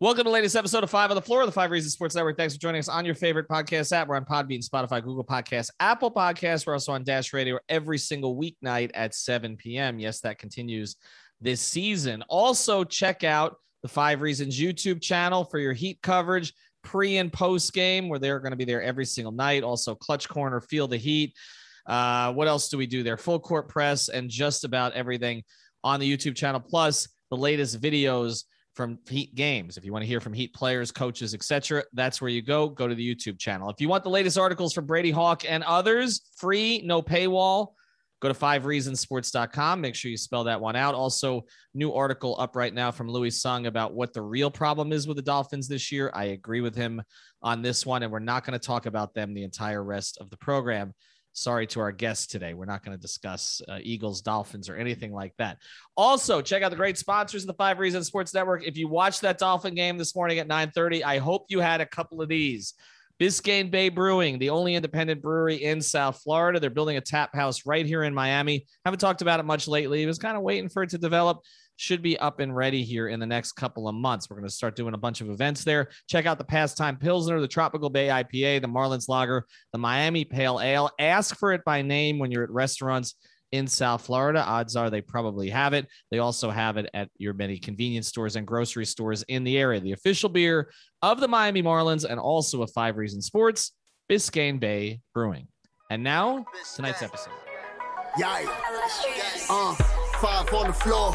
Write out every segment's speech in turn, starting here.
Welcome to the latest episode of Five on the Floor of the Five Reasons Sports Network. Thanks for joining us on your favorite podcast app. We're on Podbean, Spotify, Google Podcasts, Apple Podcasts. We're also on Dash Radio every single weeknight at 7 p.m. Yes, that continues this season. Also, check out the Five Reasons YouTube channel for your Heat coverage pre and post game, where they're going to be there every single night. Also, Clutch Corner, Feel the Heat. Uh, what else do we do there? Full court press and just about everything on the YouTube channel, plus the latest videos from Heat games. If you want to hear from Heat players, coaches, etc., that's where you go. Go to the YouTube channel. If you want the latest articles from Brady Hawk and others, free, no paywall, go to fivereasonsports.com. Make sure you spell that one out. Also, new article up right now from Louis Sung about what the real problem is with the Dolphins this year. I agree with him on this one, and we're not going to talk about them the entire rest of the program sorry to our guests today. We're not going to discuss uh, Eagles, Dolphins, or anything like that. Also, check out the great sponsors of the Five Reasons Sports Network. If you watched that Dolphin game this morning at 9:30, I hope you had a couple of these. Biscayne Bay Brewing, the only independent brewery in South Florida. They're building a tap house right here in Miami. Haven't talked about it much lately. Was kind of waiting for it to develop should be up and ready here in the next couple of months. We're going to start doing a bunch of events there. Check out the Pastime Pilsner, the Tropical Bay IPA, the Marlins Lager, the Miami Pale Ale. Ask for it by name when you're at restaurants in South Florida. Odds are they probably have it. They also have it at your many convenience stores and grocery stores in the area. The official beer of the Miami Marlins and also of Five Reason Sports, Biscayne Bay Brewing. And now, tonight's episode. Yeah. Uh, five on the floor,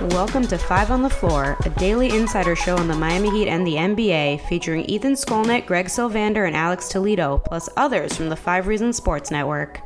Welcome to Five on the Floor, a daily insider show on the Miami Heat and the NBA, featuring Ethan Skolnick, Greg Sylvander, and Alex Toledo, plus others from the Five Reasons Sports Network.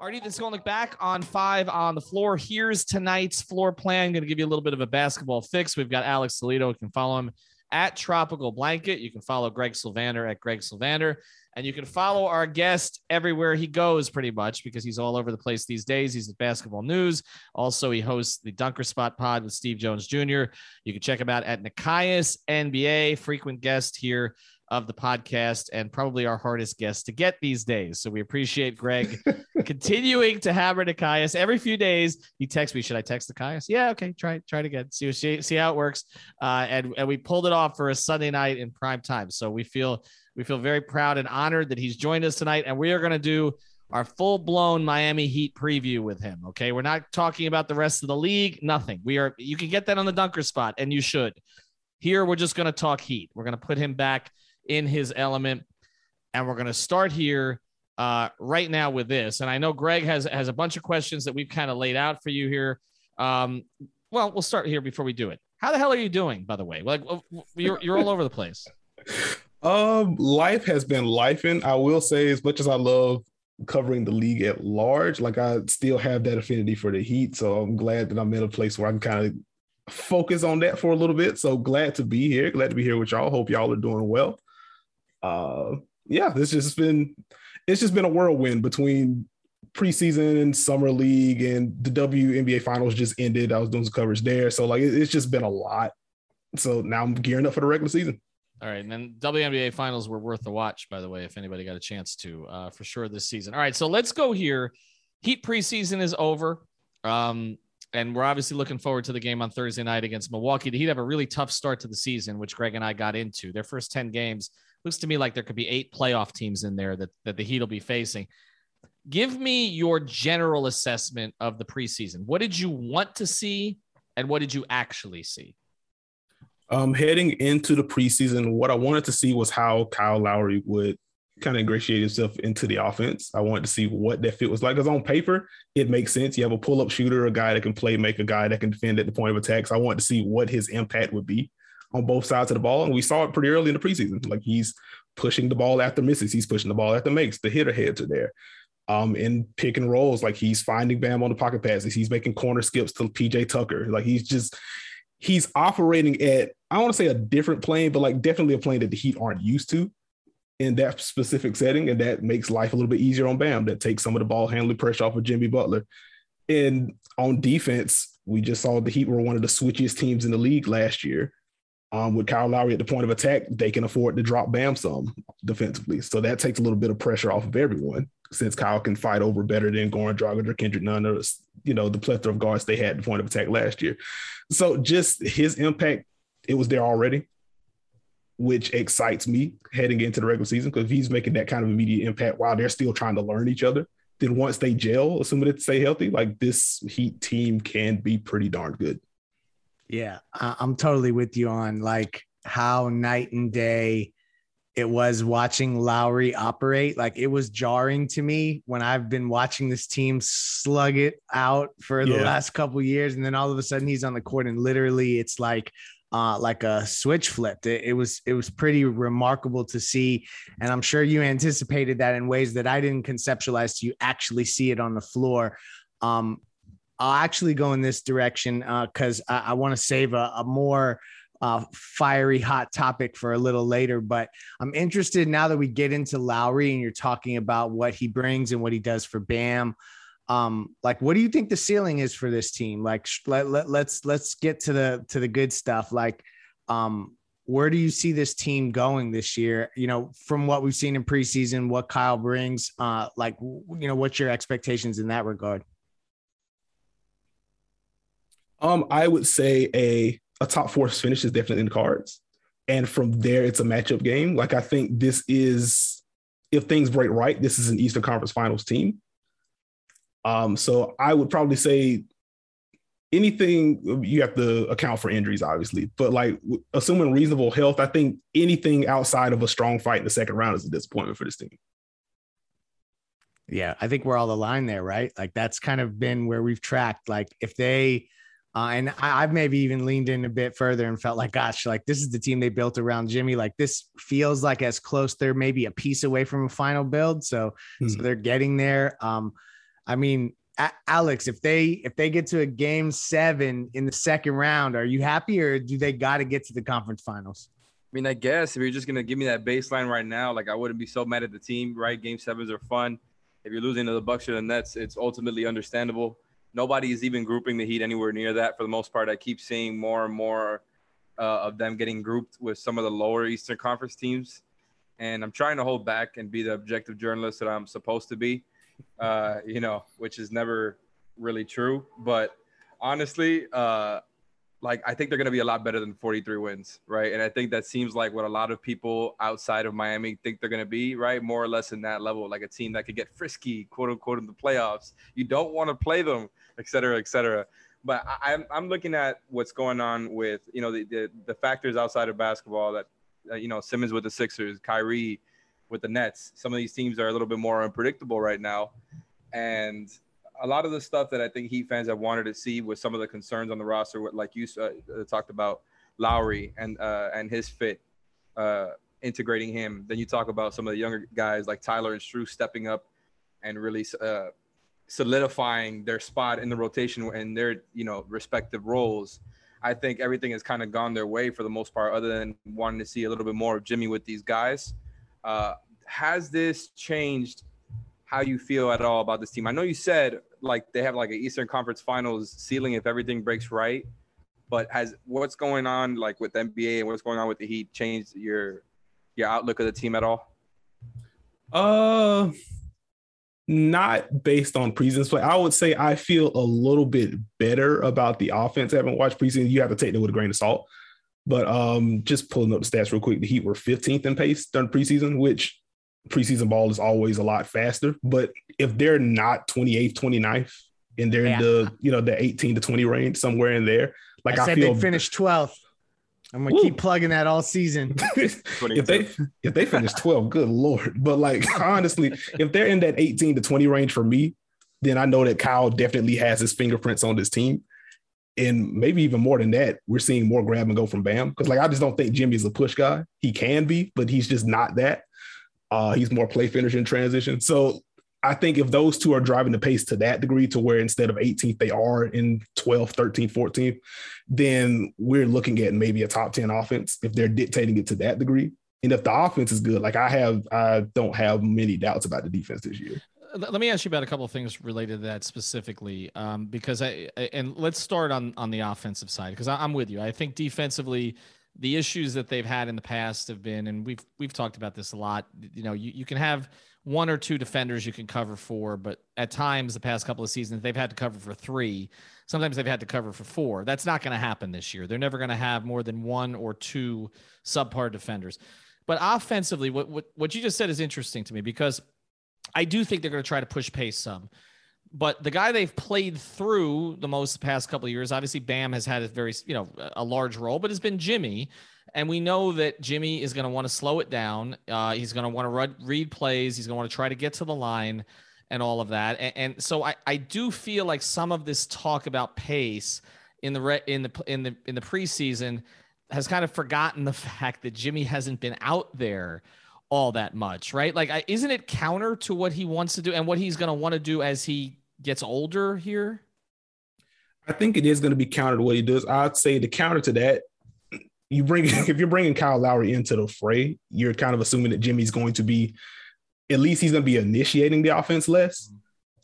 All right, Ethan Skolnick back on Five on the Floor. Here's tonight's floor plan. I'm going to give you a little bit of a basketball fix. We've got Alex Toledo. You can follow him at Tropical Blanket. You can follow Greg Sylvander at Greg Sylvander. And you can follow our guest everywhere he goes, pretty much, because he's all over the place these days. He's at Basketball News. Also, he hosts the Dunker Spot Pod with Steve Jones Jr. You can check him out at Nekias NBA, frequent guest here of the podcast and probably our hardest guest to get these days. So we appreciate Greg continuing to hammer Nekias every few days. He texts me, should I text Nekias? Yeah, okay, try try it again. See see, see how it works. Uh, and and we pulled it off for a Sunday night in prime time. So we feel we feel very proud and honored that he's joined us tonight, and we are going to do our full blown Miami Heat preview with him. Okay, we're not talking about the rest of the league. Nothing. We are. You can get that on the Dunker Spot, and you should. Here, we're just going to talk Heat. We're going to put him back in his element. And we're going to start here uh, right now with this. And I know Greg has has a bunch of questions that we've kind of laid out for you here. Um, well, we'll start here before we do it. How the hell are you doing, by the way? Like you're you're all over the place. Um, life has been lifing. I will say, as much as I love covering the league at large. Like I still have that affinity for the Heat, so I'm glad that I'm in a place where I can kind of focus on that for a little bit. So glad to be here. Glad to be here with y'all. Hope y'all are doing well. Uh, yeah, this just been it's just been a whirlwind between preseason and summer league and the WNBA finals just ended. I was doing some coverage there, so like it's just been a lot. So now I'm gearing up for the regular season. All right, and then WNBA finals were worth the watch, by the way, if anybody got a chance to, uh, for sure this season. All right, so let's go here. Heat preseason is over, um, and we're obviously looking forward to the game on Thursday night against Milwaukee. The Heat have a really tough start to the season, which Greg and I got into. Their first ten games looks to me like there could be eight playoff teams in there that that the Heat will be facing. Give me your general assessment of the preseason. What did you want to see, and what did you actually see? Um, heading into the preseason, what I wanted to see was how Kyle Lowry would kind of ingratiate himself into the offense. I wanted to see what that fit was like. Because on paper, it makes sense. You have a pull-up shooter, a guy that can play, make a guy that can defend at the point of attack. So I wanted to see what his impact would be on both sides of the ball. And we saw it pretty early in the preseason. Like he's pushing the ball after misses, he's pushing the ball after makes. The hitter heads are there. Um, in pick and rolls, like he's finding Bam on the pocket passes, he's making corner skips to PJ Tucker. Like he's just he's operating at I want to say a different plane, but like definitely a plane that the Heat aren't used to in that specific setting, and that makes life a little bit easier on Bam. That takes some of the ball handling pressure off of Jimmy Butler. And on defense, we just saw the Heat were one of the switchiest teams in the league last year. Um, with Kyle Lowry at the point of attack, they can afford to drop Bam some defensively. So that takes a little bit of pressure off of everyone since Kyle can fight over better than Goran Dragic or Kendrick Nunn or, you know, the plethora of guards they had at the point of attack last year. So just his impact, it was there already, which excites me heading into the regular season because he's making that kind of immediate impact while they're still trying to learn each other. Then once they gel, assuming they stay healthy, like this Heat team can be pretty darn good. Yeah, I'm totally with you on like how night and day it was watching Lowry operate. Like it was jarring to me when I've been watching this team slug it out for the yeah. last couple years, and then all of a sudden he's on the court, and literally it's like uh, like a switch flipped. It, it, was it was pretty remarkable to see, and I'm sure you anticipated that in ways that I didn't conceptualize. To you actually see it on the floor. Um, I'll actually go in this direction because uh, I, I want to save a, a more uh, fiery hot topic for a little later. But I'm interested now that we get into Lowry and you're talking about what he brings and what he does for Bam. Um, like, what do you think the ceiling is for this team? Like, let, let, let's let's get to the to the good stuff. Like, um, where do you see this team going this year? You know, from what we've seen in preseason, what Kyle brings. Uh, like, you know, what's your expectations in that regard? Um, I would say a a top four finish is definitely in the cards, and from there it's a matchup game. Like I think this is if things break right, this is an Eastern Conference Finals team. Um, so I would probably say anything you have to account for injuries, obviously, but like assuming reasonable health, I think anything outside of a strong fight in the second round is a disappointment for this team. Yeah, I think we're all aligned there, right? Like that's kind of been where we've tracked. Like if they uh, and I, have maybe even leaned in a bit further and felt like, gosh, like this is the team they built around Jimmy. Like this feels like as close they're maybe a piece away from a final build. So, mm-hmm. so hmm. they're getting there. Um, I mean, a- Alex, if they if they get to a game seven in the second round, are you happy or do they got to get to the conference finals? I mean, I guess if you're just gonna give me that baseline right now, like I wouldn't be so mad at the team. Right, game sevens are fun. If you're losing to the Bucks or the Nets, it's ultimately understandable nobody is even grouping the Heat anywhere near that for the most part. I keep seeing more and more uh, of them getting grouped with some of the lower Eastern Conference teams. And I'm trying to hold back and be the objective journalist that I'm supposed to be, uh, you know, which is never really true. But honestly, uh, like I think they're going to be a lot better than 43 wins, right? And I think that seems like what a lot of people outside of Miami think they're going to be, right? More or less in that level, like a team that could get frisky, quote unquote, in the playoffs. You don't want to play them, et cetera, et cetera. But I, am I'm looking at what's going on with you know the the, the factors outside of basketball that uh, you know Simmons with the Sixers, Kyrie with the Nets. Some of these teams are a little bit more unpredictable right now, and a lot of the stuff that I think Heat fans have wanted to see with some of the concerns on the roster, like you uh, uh, talked about Lowry and uh, and his fit, uh, integrating him. Then you talk about some of the younger guys like Tyler and Strus stepping up and really uh, solidifying their spot in the rotation and their you know respective roles. I think everything has kind of gone their way for the most part, other than wanting to see a little bit more of Jimmy with these guys. Uh, has this changed how you feel at all about this team? I know you said like they have like an Eastern Conference Finals ceiling if everything breaks right, but has what's going on like with NBA and what's going on with the Heat changed your your outlook of the team at all? Uh, not based on preseason play. I would say I feel a little bit better about the offense. I haven't watched preseason. You have to take that with a grain of salt. But um, just pulling up the stats real quick, the Heat were 15th in pace during preseason, which preseason ball is always a lot faster. But if they're not 28th, 29th, and they're yeah. in the you know the 18 to 20 range, somewhere in there, like I, I said, feel they finished 12th. I'm gonna Ooh. keep plugging that all season. if they if they finish 12, good lord. But like honestly, if they're in that 18 to 20 range for me, then I know that Kyle definitely has his fingerprints on this team. And maybe even more than that, we're seeing more grab and go from Bam. Because like I just don't think Jimmy's a push guy. He can be, but he's just not that. Uh, he's more play finisher in transition. So I think if those two are driving the pace to that degree, to where instead of 18th, they are in 12th, 13th, 14th, then we're looking at maybe a top 10 offense if they're dictating it to that degree. And if the offense is good, like I have, I don't have many doubts about the defense this year. Let me ask you about a couple of things related to that specifically, um, because I and let's start on on the offensive side because I'm with you. I think defensively, the issues that they've had in the past have been, and we've we've talked about this a lot. You know, you, you can have one or two defenders you can cover for, but at times the past couple of seasons they've had to cover for three. Sometimes they've had to cover for four. That's not going to happen this year. They're never going to have more than one or two subpar defenders. But offensively, what, what what you just said is interesting to me because I do think they're going to try to push pace some. But the guy they've played through the most the past couple of years, obviously Bam has had a very you know a large role, but it's been Jimmy. And we know that Jimmy is going to want to slow it down. Uh, he's going to want to read plays. He's going to want to try to get to the line and all of that. And, and so I, I do feel like some of this talk about pace in the re, in the in the in the preseason has kind of forgotten the fact that Jimmy hasn't been out there all that much, right? Like, I, isn't it counter to what he wants to do and what he's going to want to do as he gets older here? I think it is going to be counter to what he does. I'd say the counter to that you bring if you're bringing Kyle Lowry into the fray, you're kind of assuming that Jimmy's going to be at least he's going to be initiating the offense less.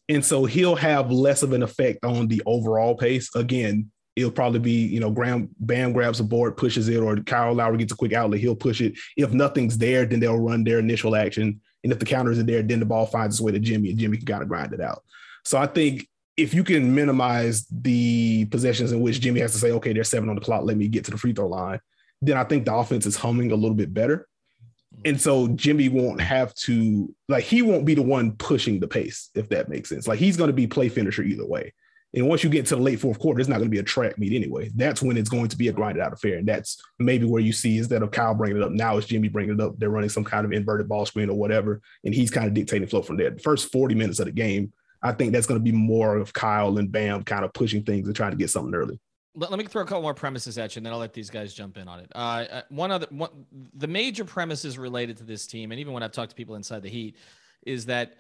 And so he'll have less of an effect on the overall pace. Again, it'll probably be, you know, Graham Bam grabs a board, pushes it, or Kyle Lowry gets a quick outlet, he'll push it. If nothing's there, then they'll run their initial action. And if the counter isn't there, then the ball finds its way to Jimmy and Jimmy can kind of grind it out. So I think if you can minimize the possessions in which Jimmy has to say, okay, there's seven on the clock, let me get to the free throw line, then I think the offense is humming a little bit better. Mm-hmm. And so Jimmy won't have to like he won't be the one pushing the pace, if that makes sense. Like he's going to be play finisher either way. And once you get to the late fourth quarter, it's not going to be a track meet anyway. That's when it's going to be a grinded out affair. And that's maybe where you see instead of Kyle bringing it up, now it's Jimmy bringing it up. They're running some kind of inverted ball screen or whatever. And he's kind of dictating flow from there. The first 40 minutes of the game, I think that's going to be more of Kyle and Bam kind of pushing things and trying to get something early let, let, me throw a couple more premises at you, and then I'll let these guys jump in on it. Uh, uh, one other, one, the major premises related to this team, and even when I've talked to people inside the Heat, is that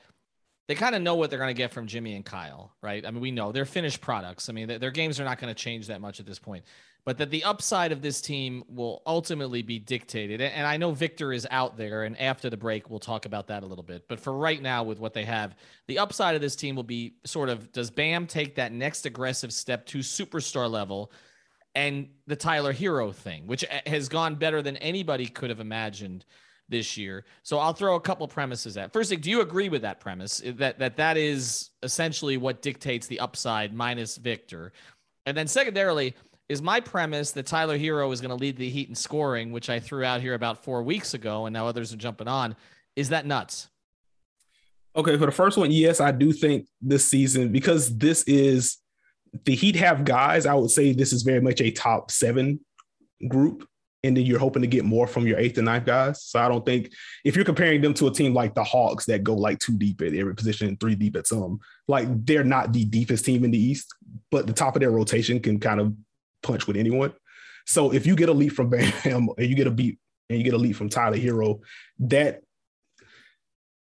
they kind of know what they're going to get from Jimmy and Kyle, right? I mean, we know they're finished products. I mean, their games are not going to change that much at this point but that the upside of this team will ultimately be dictated. And I know Victor is out there, and after the break, we'll talk about that a little bit. But for right now, with what they have, the upside of this team will be sort of does Bam take that next aggressive step to superstar level? And the Tyler Herro thing, which eh, has gone better than anybody could have imagined this year. So I'll throw a couple premises at. First, do you agree with that premise eh, that that that is essentially what dictates the upside minus Victor? And then secondarily, is my premise that Tyler Herro is going to lead the Heat in scoring, which I threw out here about four weeks ago, and now others are jumping on. Is that nuts? Okay, for the first one, yes, I do think this season because this is the Heat have guys. I would say this is very much a top seven group, and then you're hoping to get more from your eighth and ninth guys. So I don't think if you're comparing them to a team like the Hawks that go like two deep at every position, three deep at some, like they're not the deepest team in the East, but the top of their rotation can kind of punch with anyone. So if you get a leap from Bam and you get a beat and you get a leap from Tyler Herro, that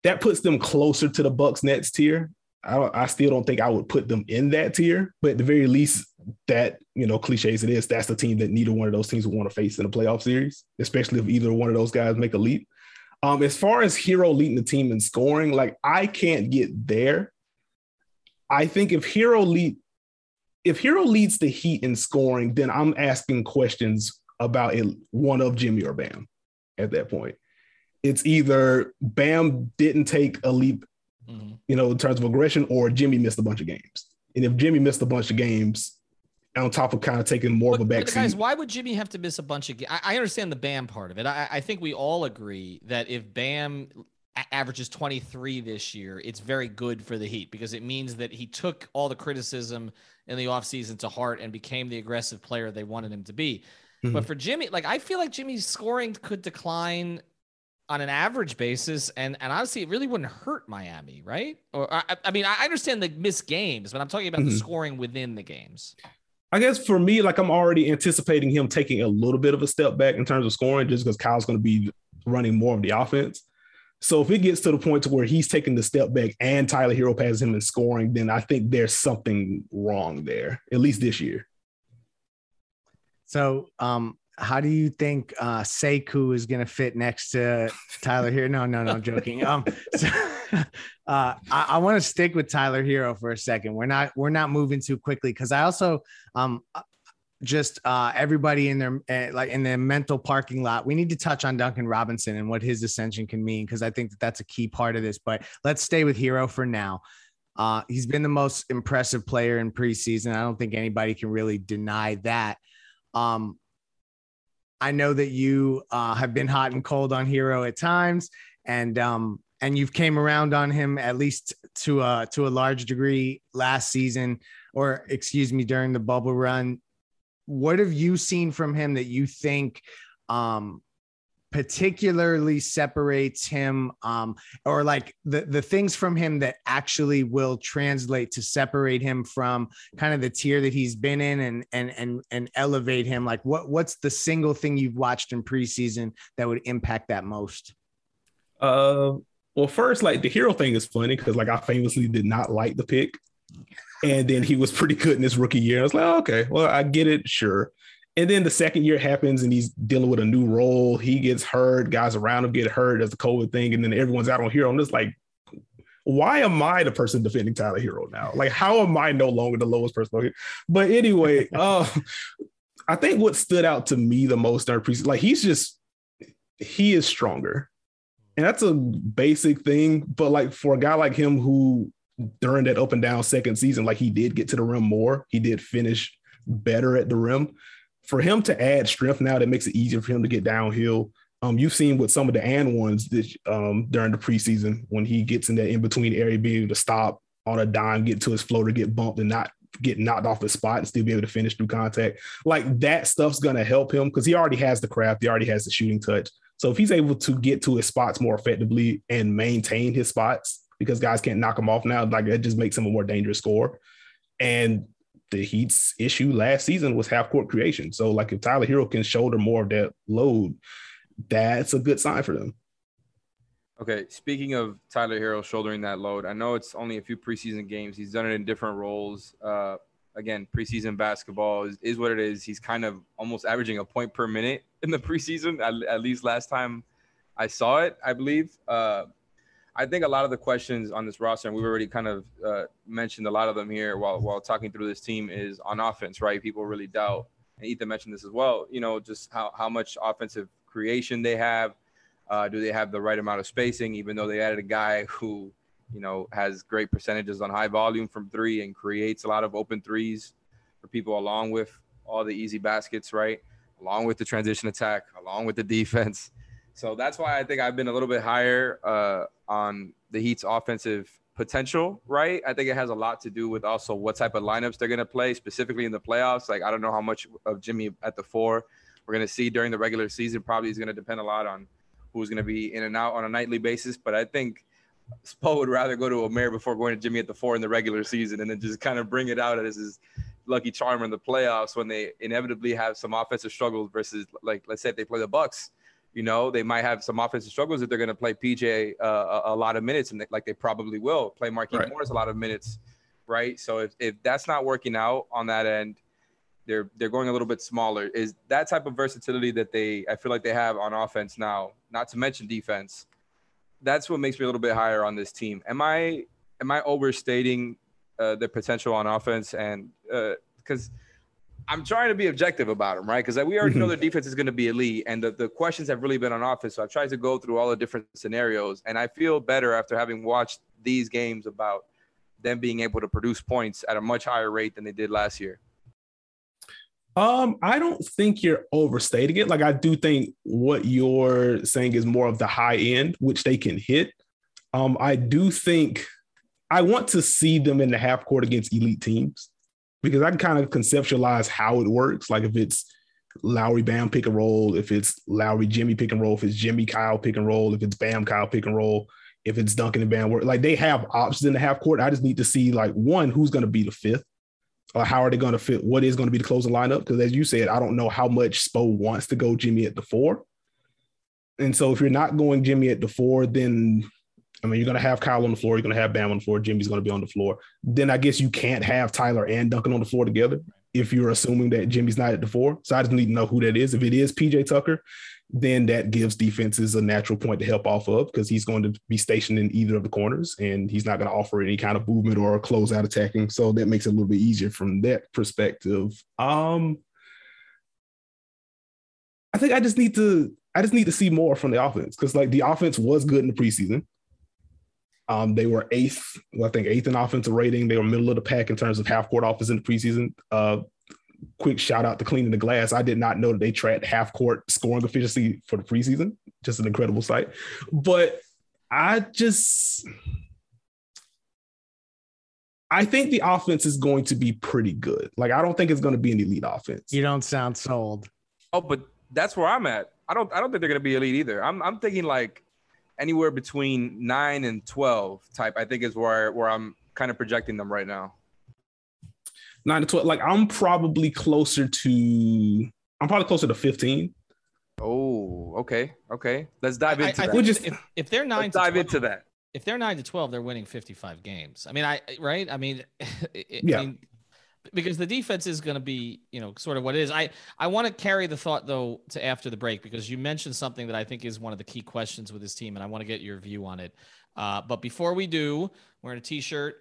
that puts them closer to the Bucks Nets tier. I, I still don't think I would put them in that tier, but at the very least, that you know, cliches it is, that's the team that neither one of those teams would want to face in a playoff series, especially if either one of those guys make a leap. Um, as far as Herro leading the team in scoring, like I can't get there. I think if Herro lead, if Herro leads the Heat in scoring, then I'm asking questions about it, one of Jimmy or Bam at that point. It's either Bam didn't take a leap, mm-hmm. you know, in terms of aggression, or Jimmy missed a bunch of games. And if Jimmy missed a bunch of games, on top of kind of taking more but, of a back Guys, why would Jimmy have to miss a bunch of games? I, I, understand the Bam part of it. I, I think we all agree that if Bam averages 23 this year, it's very good for the Heat because it means that he took all the criticism in the offseason to heart and became the aggressive player they wanted him to be. Mm-hmm. But for Jimmy, like I feel like Jimmy's scoring could decline on an average basis, and and honestly, it really wouldn't hurt Miami, right? Or I, I mean, I understand the missed games, but I'm talking about mm-hmm. the scoring within the games. I guess for me, like I'm already anticipating him taking a little bit of a step back in terms of scoring, just because Kyle's going to be running more of the offense. So if it gets to the point to where he's taking the step back and Tyler Herro passes him in scoring, then I think there's something wrong there, at least this year. So um, how do you think uh, Sekou is going to fit next to Tyler here? No, no, no, I'm joking. Um, so, uh, I, I want to stick with Tyler Herro for a second. We're not we're not moving too quickly because I also um just uh, everybody in their uh, like in their mental parking lot. We need to touch on Duncan Robinson and what his ascension can mean because I think that that's a key part of this. But let's stay with Herro for now. Uh, he's been the most impressive player in preseason. I don't think anybody can really deny that. Um, I know that you uh, have been hot and cold on Herro at times, and um, and you've came around on him at least to a to a large degree last season, or excuse me, during the bubble run. What have you seen from him that you think um, particularly separates him um, or like the, the things from him that actually will translate to separate him from kind of the tier that he's been in and and and and elevate him? Like what what's the single thing you've watched in preseason that would impact that most? Uh well first like the Herro thing is funny because like i famously did not like the pick and then he was pretty good in his rookie year i was like oh, okay well i get it sure and then the second year happens and he's dealing with a new role. He gets hurt, guys around him get hurt as the COVID thing, and then everyone's out on Herro. I'm just like, why am I the person defending Tyler Herro now? Like, how am I no longer the lowest person? But anyway, uh, I think what stood out to me the most during preseason, like he's just he is stronger. And that's a basic thing. But like for a guy like him who during that up and down second season, like he did get to the rim more, he did finish better at the rim for him to add strength now, that makes it easier for him to get downhill. Um, you've seen with some of the and ones that um, during the preseason when he gets in that in between area, being able to stop on a dime, get to his floater, get bumped, and not get knocked off his spot and still be able to finish through contact. Like that stuff's gonna help him because he already has the craft, he already has the shooting touch. So if he's able to get to his spots more effectively and maintain his spots, because guys can't knock him off now, like that just makes him a more dangerous scorer. And the Heat's issue last season was half court creation. So, like, if Tyler Herro can shoulder more of that load, that's a good sign for them. Okay, speaking of Tyler Herro shouldering that load, I know it's only a few preseason games. He's done it in different roles. Uh, again, preseason basketball is, is what it is. He's kind of almost averaging a point per minute in the preseason, at, at least last time I saw it, I believe. Uh, I think a lot of the questions on this roster, and we've already kind of uh, mentioned a lot of them here while while talking through this team, is on offense, right? People really doubt, and Ethan mentioned this as well. You know, just how how much offensive creation they have. Uh, do they have the right amount of spacing? Even though they added a guy who, you know, has great percentages on high volume from three and creates a lot of open threes for people, along with all the easy baskets, right? Along with the transition attack, along with the defense. So that's why I think I've been a little bit higher uh, on the Heat's offensive potential, right? I think it has a lot to do with also what type of lineups they're going to play, specifically in the playoffs. Like, I don't know how much of Jimmy at the four we're going to see during the regular season. Probably is going to depend a lot on who's going to be in and out on a nightly basis. But I think Spo would rather go to Omer before going to Jimmy at the four in the regular season and then just kind of bring it out as his lucky charm in the playoffs when they inevitably have some offensive struggles versus, like, let's say they play the Bucks You know, they might have some offensive struggles if they're going to play PJ uh, a, a, lot of minutes, and they, like they probably will play Markieff right. Morris a lot of minutes, right? So if, if that's not working out on that end, they're they're going a little bit smaller. Is that type of versatility that they I feel like they have on offense now, not to mention defense. That's what makes me a little bit higher on this team. Am I am I overstating uh, the potential on offense and because uh, I'm trying to be objective about them, right? Because we already know mm-hmm. their defense is going to be elite, and the, the questions have really been on offense. So I've tried to go through all the different scenarios, and I feel better after having watched these games about them being able to produce points at a much higher rate than they did last year. Um, I don't think you're overstating it. Like I do think what you're saying is more of the high end, which they can hit. Um, I do think I want to see them in the half court against elite teams because I can kind of conceptualize how it works. Like if it's Lowry Bam pick and roll, if it's Lowry Jimmy pick and roll, if it's Jimmy Kyle pick and roll, if it's Bam Kyle pick and roll, if it's Duncan and Bam work, like they have options in the half court. I just need to see like one, who's going to be the fifth, or how are they going to fit? What is going to be the closing lineup? Because as you said, I don't know how much Spo wants to go Jimmy at the four. And so if you're not going Jimmy at the four, then I mean, you're going to have Kyle on the floor. You're going to have Bam on the floor. Jimmy's going to be on the floor. Then I guess you can't have Tyler and Duncan on the floor together if you're assuming that Jimmy's not at the four. So I just need to know who that is. If it is PJ Tucker, then that gives defenses a natural point to help off of because he's going to be stationed in either of the corners and he's not going to offer any kind of movement or closeout attacking. So that makes it a little bit easier from that perspective. Um, I think I just need to I just need to see more from the offense because like the offense was good in the preseason. Um, they were eighth, well, I think eighth in offensive rating. They were middle of the pack in terms of half court offense in the preseason. Uh, quick shout out to cleaning the glass. I did not know that they tracked half court scoring efficiency for the preseason. Just an incredible sight. But I just, I think the offense is going to be pretty good. Like I don't think it's going to be an elite offense. You don't sound sold. Oh, but that's where I'm at. I don't. I don't think they're going to be elite either. I'm. I'm thinking like anywhere between nine and twelve type. I think is where where I'm kind of projecting them right now. Nine to twelve. Like I'm probably closer to. I'm probably closer to fifteen. Oh, okay, okay. Let's dive into I, that. I just, if, if they're 9 Let's dive 12, into that. If they're nine to twelve, they're winning fifty-five games. I mean, I right. I mean, it, yeah. I mean, because the defense is going to be, you know, sort of what it is. I I want to carry the thought though to after the break because you mentioned something that I think is one of the key questions with this team, and I want to get your view on it. Uh, but before we do, wearing a t-shirt.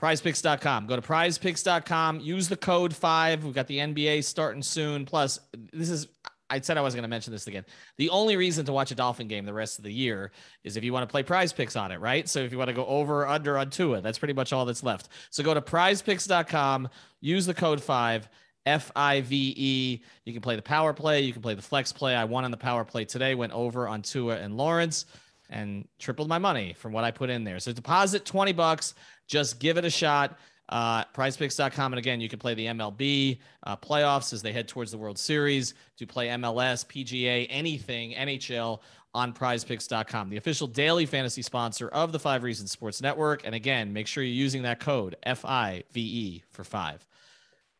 PrizePicks.com. Go to PrizePicks.com. Use the code five. We've got the NBA starting soon. Plus, this is I said I wasn't going to mention this again. The only reason to watch a Dolphin game the rest of the year is if you want to play prize picks on it, right? So if you want to go over or under on Tua, that's pretty much all that's left. So go to prizepicks.com, use the code five, F I V E. You can play the power play, you can play the flex play. I won on the power play today, went over on Tua and Lawrence and tripled my money from what I put in there. So deposit 20 bucks, just give it a shot uh, prizepicks.com. And again, you can play the MLB uh, playoffs as they head towards the World Series, to play MLS, PGA, anything, NHL on prizepicks.com, the official daily fantasy sponsor of the Five Reasons Sports Network. And again, make sure you're using that code F I V E for five.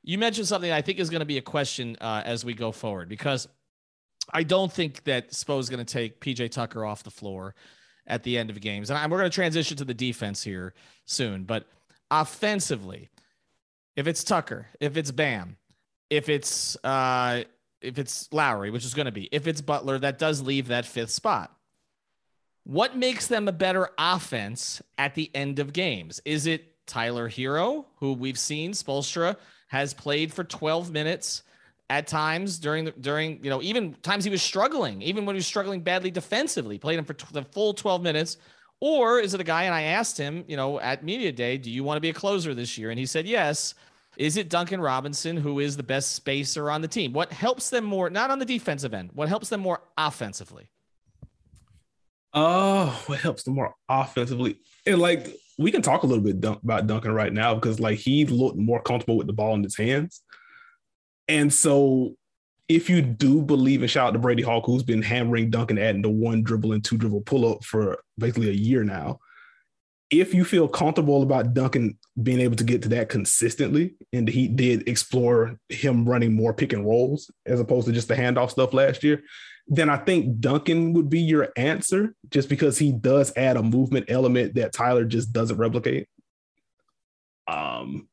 You mentioned something I think is going to be a question uh, as we go forward because I don't think that Spo is going to take PJ Tucker off the floor at the end of games. And we're going to transition to the defense here soon. But offensively, if it's Tucker, if it's Bam, if it's uh, if it's Lowry, which is going to be, if it's Butler, that does leave that fifth spot. What makes them a better offense at the end of games? Is it Tyler Hero, who we've seen Spoelstra has played for 12 minutes at times during the during you know even times he was struggling, even when he was struggling badly defensively, played him for t- the full 12 minutes or is it a guy? And I asked him, you know, at Media Day, do you want to be a closer this year? And he said, yes. Is it Duncan Robinson, who is the best spacer on the team? What helps them more, not on the defensive end, what helps them more offensively? Oh, what helps them more offensively? And like, we can talk a little bit about Duncan right now because like he looked more comfortable with the ball in his hands. And so if you do believe, and shout out to Brady Hawk, who's been hammering Duncan adding the one dribble and two dribble pull up for basically a year now. If you feel comfortable about Duncan being able to get to that consistently, and he did explore him running more pick and rolls as opposed to just the handoff stuff last year, then I think Duncan would be your answer just because he does add a movement element that Tyler just doesn't replicate. Um,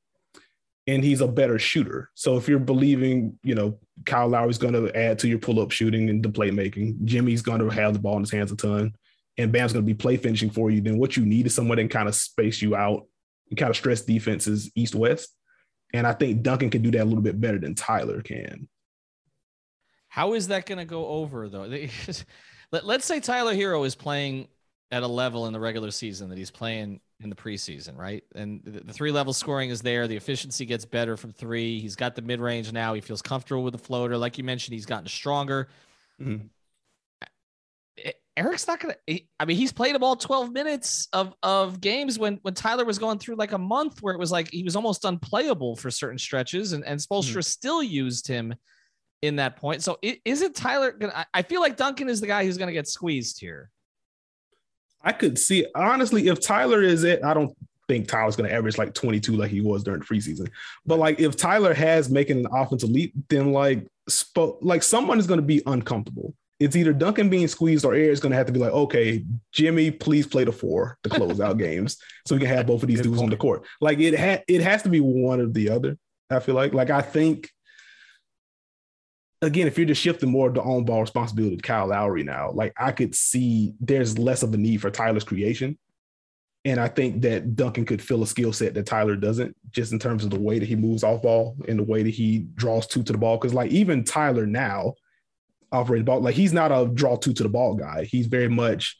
and he's a better shooter. So if you're believing, you know, Kyle Lowry's going to add to your pull up shooting and the playmaking, Jimmy's going to have the ball in his hands a ton, and Bam's going to be play finishing for you, then what you need is someone that kind of space you out and kind of stress defenses east west. And I think Duncan can do that a little bit better than Tyler can. How is that going to go over though? Let, let's say Tyler Herro is playing at a level in the regular season that he's playing in the preseason, right? And the, the three level scoring is there. The efficiency gets better from three. He's got the mid range now. He feels comfortable with the floater. Like you mentioned, he's gotten stronger. Mm-hmm. Erik's not gonna. I mean, he's played them all 12 minutes of of games when when Tyler was going through like a month where it was like he was almost unplayable for certain stretches, and and Spoelstra mm-hmm. still used him in that point. So is it Tyler? Gonna, I feel like Duncan is the guy who's going to get squeezed here. I could see honestly if Tyler is it. I don't think Tyler's going to average like 22 like he was during the preseason. But like if Tyler has making an offensive leap, then like spo- like someone is going to be uncomfortable. It's either Duncan being squeezed or Erik's going to have to be like, okay, Jimmy, please play the four to close out games so we can have both of these Good dudes point. on the court. Like it had it has to be one or the other. I feel like like I think again, if you're just shifting more of the on ball responsibility to Kyle Lowry now, like I could see there's less of a need for Tyler's creation. And I think that Duncan could fill a skill set that Tyler doesn't, just in terms of the way that he moves off ball and the way that he draws two to the ball. Cause like even Tyler now operates ball, like he's not a draw two to the ball guy. He's very much,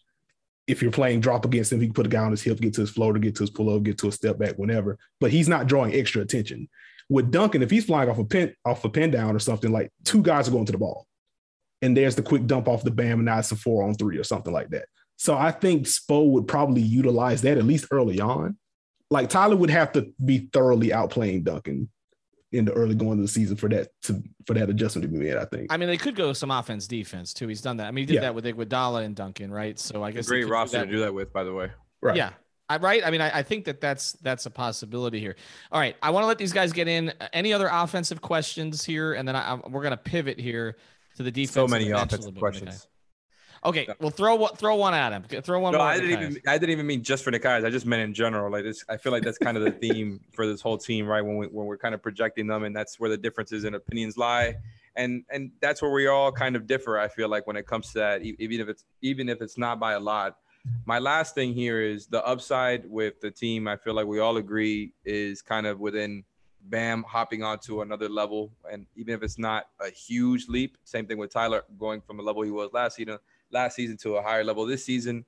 if you're playing drop against him, he can put a guy on his hip, get to his floater, get to his pull up, get to a step back, whenever. But he's not drawing extra attention. With Duncan, if he's flying off a pin off a pin down or something, like two guys are going to the ball. And there's the quick dump off the bam, and now it's a four on three or something like that. So I think Spo would probably utilize that at least early on. Like Tyler would have to be thoroughly outplaying Duncan in the early going of the season for that to for that adjustment to be made. I think. I mean, they could go some offense defense too. He's done that. I mean, he did yeah. that with Iguodala and Duncan, right? So I guess great roster to do that with, by the way. Right. Yeah. I, right. I mean, I, I, think that that's that's a possibility here. All right, I want to let these guys get in. Any other offensive questions here, and then I, we're going to pivot here to the defense. So many offensive questions. Okay, well, throw throw one at him. Throw one. No, I didn't even I didn't even mean just for Nekias. I just meant in general. Like this, I feel like that's kind of the theme for this whole team, right? When we when we're kind of projecting them, and that's where the differences in opinions lie, and and that's where we all kind of differ. I feel like when it comes to that, even if it's even if it's not by a lot my last thing here is the upside with the team. I feel like we all agree is kind of within Bam hopping onto another level, and even if it's not a huge leap, same thing with Tyler going from the level he was last season, last season to a higher level this season.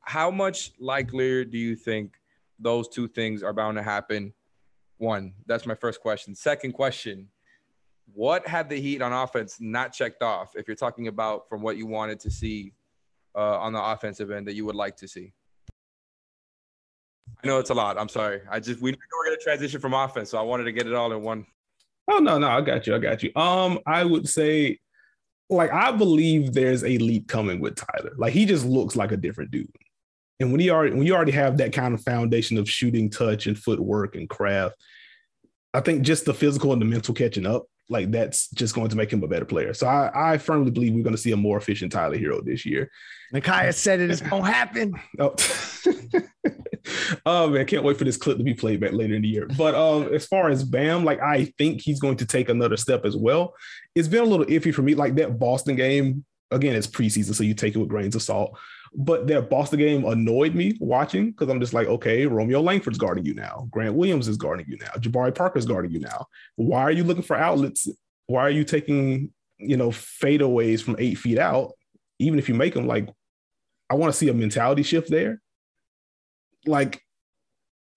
How much likelier do you think those two things are bound to happen? One, that's my first question. Second question, what had the Heat on offense not checked off? If you're talking about from what you wanted to see uh, on the offensive end that you would like to see? I know it's a lot. I'm sorry. I just we we're gonna transition from offense, so I wanted to get it all in one. Oh no, no, I got you. I got you. Um, I would say, like, I believe there's a leap coming with Tyler. Like, he just looks like a different dude. And when you already when you already have that kind of foundation of shooting, touch, and footwork and craft, I think just the physical and the mental catching up like that's just going to make him a better player. So I, I firmly believe we're going to see a more efficient Tyler Herro this year. Nekias said it is going to happen. Oh. oh man, can't wait for this clip to be played back later in the year. But um, as far as Bam, like I think he's going to take another step as well. It's been a little iffy for me, like that Boston game. Again, it's preseason, so you take it with grains of salt. But that Boston game annoyed me watching because I'm just like, okay, Romeo Langford's guarding you now. Grant Williams is guarding you now. Jabari Parker's guarding you now. Why are you looking for outlets? Why are you taking, you know, fadeaways from eight feet out? Even if you make them, like, I want to see a mentality shift there. Like,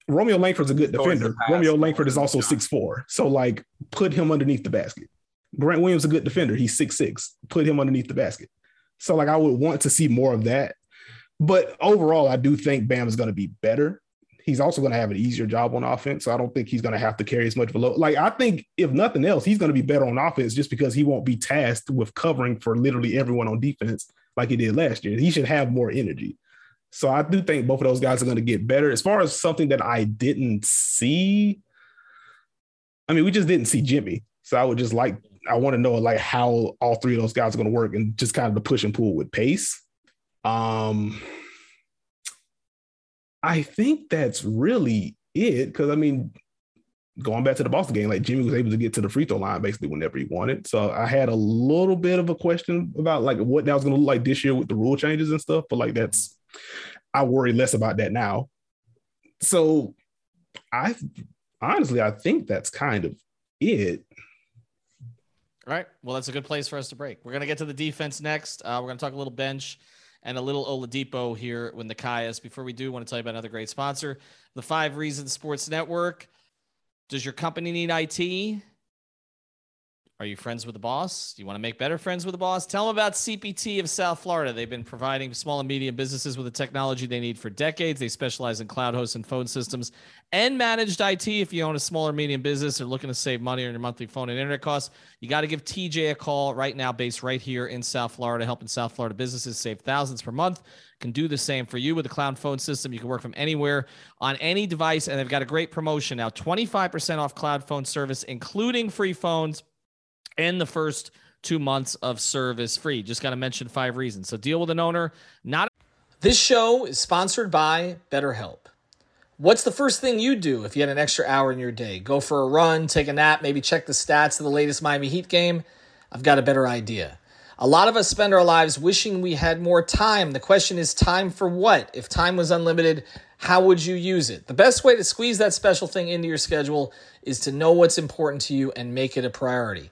Romeo Langford's a good defender. Romeo Langford is also six four. So, like, put him underneath the basket. Grant Williams is a good defender. He's six six. Put him underneath the basket. So, like, I would want to see more of that but overall, I do think Bam is going to be better. He's also going to have an easier job on offense. So I don't think he's going to have to carry as much of a load. Like, I think if nothing else, he's going to be better on offense just because he won't be tasked with covering for literally everyone on defense like he did last year. He should have more energy. So I do think both of those guys are going to get better. As far as something that I didn't see, I mean, we just didn't see Jimmy. So I would just like I want to know like how all three of those guys are going to work and just kind of the push and pull with pace. Um, I think that's really it because I mean, going back to the Boston game, like Jimmy was able to get to the free throw line basically whenever he wanted. So I had a little bit of a question about like what that was going to look like this year with the rule changes and stuff, but like that's I worry less about that now. So I honestly I think that's kind of it. All right. Well, that's a good place for us to break. We're going to get to the defense next. Uh, we're going to talk a little bench and a little Oladipo here with Nekias. Before we do, I want to tell you about another great sponsor, the Five Reasons Sports Network. Does your company need IT? Are you friends with the boss? Do you want to make better friends with the boss? Tell them about CPT of South Florida. They've been providing small and medium businesses with the technology they need for decades. They specialize in cloud hosts and phone systems and managed IT. If you own a small or medium business or looking to save money on your monthly phone and internet costs, you got to give TJ a call right now, based right here in South Florida, helping South Florida businesses save thousands per month. Can do the same for you with a cloud phone system. You can work from anywhere on any device, and they've got a great promotion now 25% off cloud phone service, including free phones and the first two months of service free. Just got to mention five reasons. So deal with an owner, not. This show is sponsored by BetterHelp. What's the first thing you do if you had an extra hour in your day? Go for a run, take a nap, maybe check the stats of the latest Miami Heat game? I've got a better idea. A lot of us spend our lives wishing we had more time. The question is, time for what? If time was unlimited, how would you use it? The best way to squeeze that special thing into your schedule is to know what's important to you and make it a priority.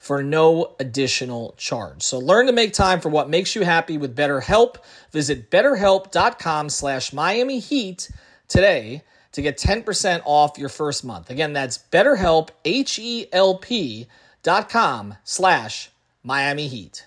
for no additional charge. So learn to make time for what makes you happy with BetterHelp. Visit betterhelp.com slash Miami Heat today to get 10% off your first month. Again, that's betterhelp, H-E-L-P dot com slash Miami Heat.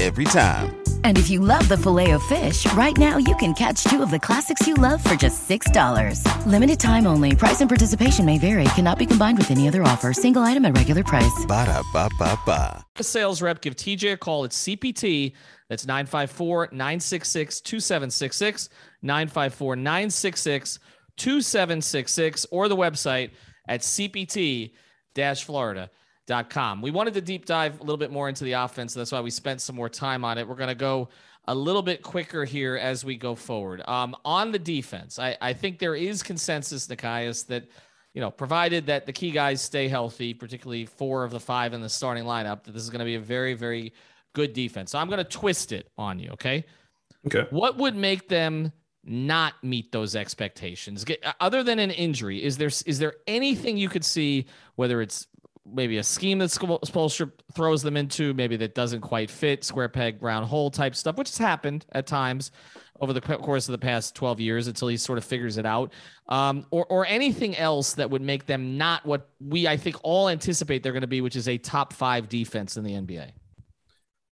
every time. And if you love the filet of fish, right now you can catch two of the classics you love for just $6. Limited time only. Price and participation may vary. Cannot be combined with any other offer. Single item at regular price. Ba da ba ba ba. A sales rep, give TJ a call. It's CPT. That's 954 966 2766. 954 966 2766 or the website at cpt florida.com. We wanted to deep dive a little bit more into the offense. That's why we spent some more time on it. We're going to go a little bit quicker here as we go forward. Um, on the defense, I, I think there is consensus, Nekias, that you know, provided that the key guys stay healthy, particularly four of the five in the starting lineup, that this is going to be a very, very good defense. So I'm going to twist it on you. Okay. Okay. What would make them not meet those expectations? Get, other than an injury, is there is there anything you could see, whether it's maybe a scheme that Spoelstra throws them into, maybe that doesn't quite fit, square peg, round hole type stuff, which has happened at times over the course of the past 12 years until he sort of figures it out. Um, or, or anything else that would make them not what we, I think, all anticipate they're going to be, which is a top five defense in the NBA.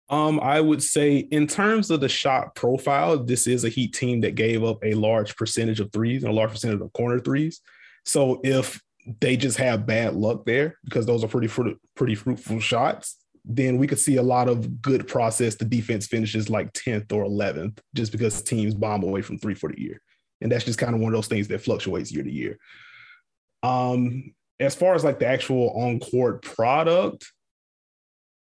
Um, I would say in terms of the shot profile, this is a Heat team that gave up a large percentage of threes and a large percentage of corner threes. So if they just have bad luck there because those are pretty pretty fruitful shots, then we could see a lot of good process. The defense finishes like 10th or 11th just because teams bomb away from three for the year. And that's just kind of one of those things that fluctuates year to year. Um, as far as like the actual on court product,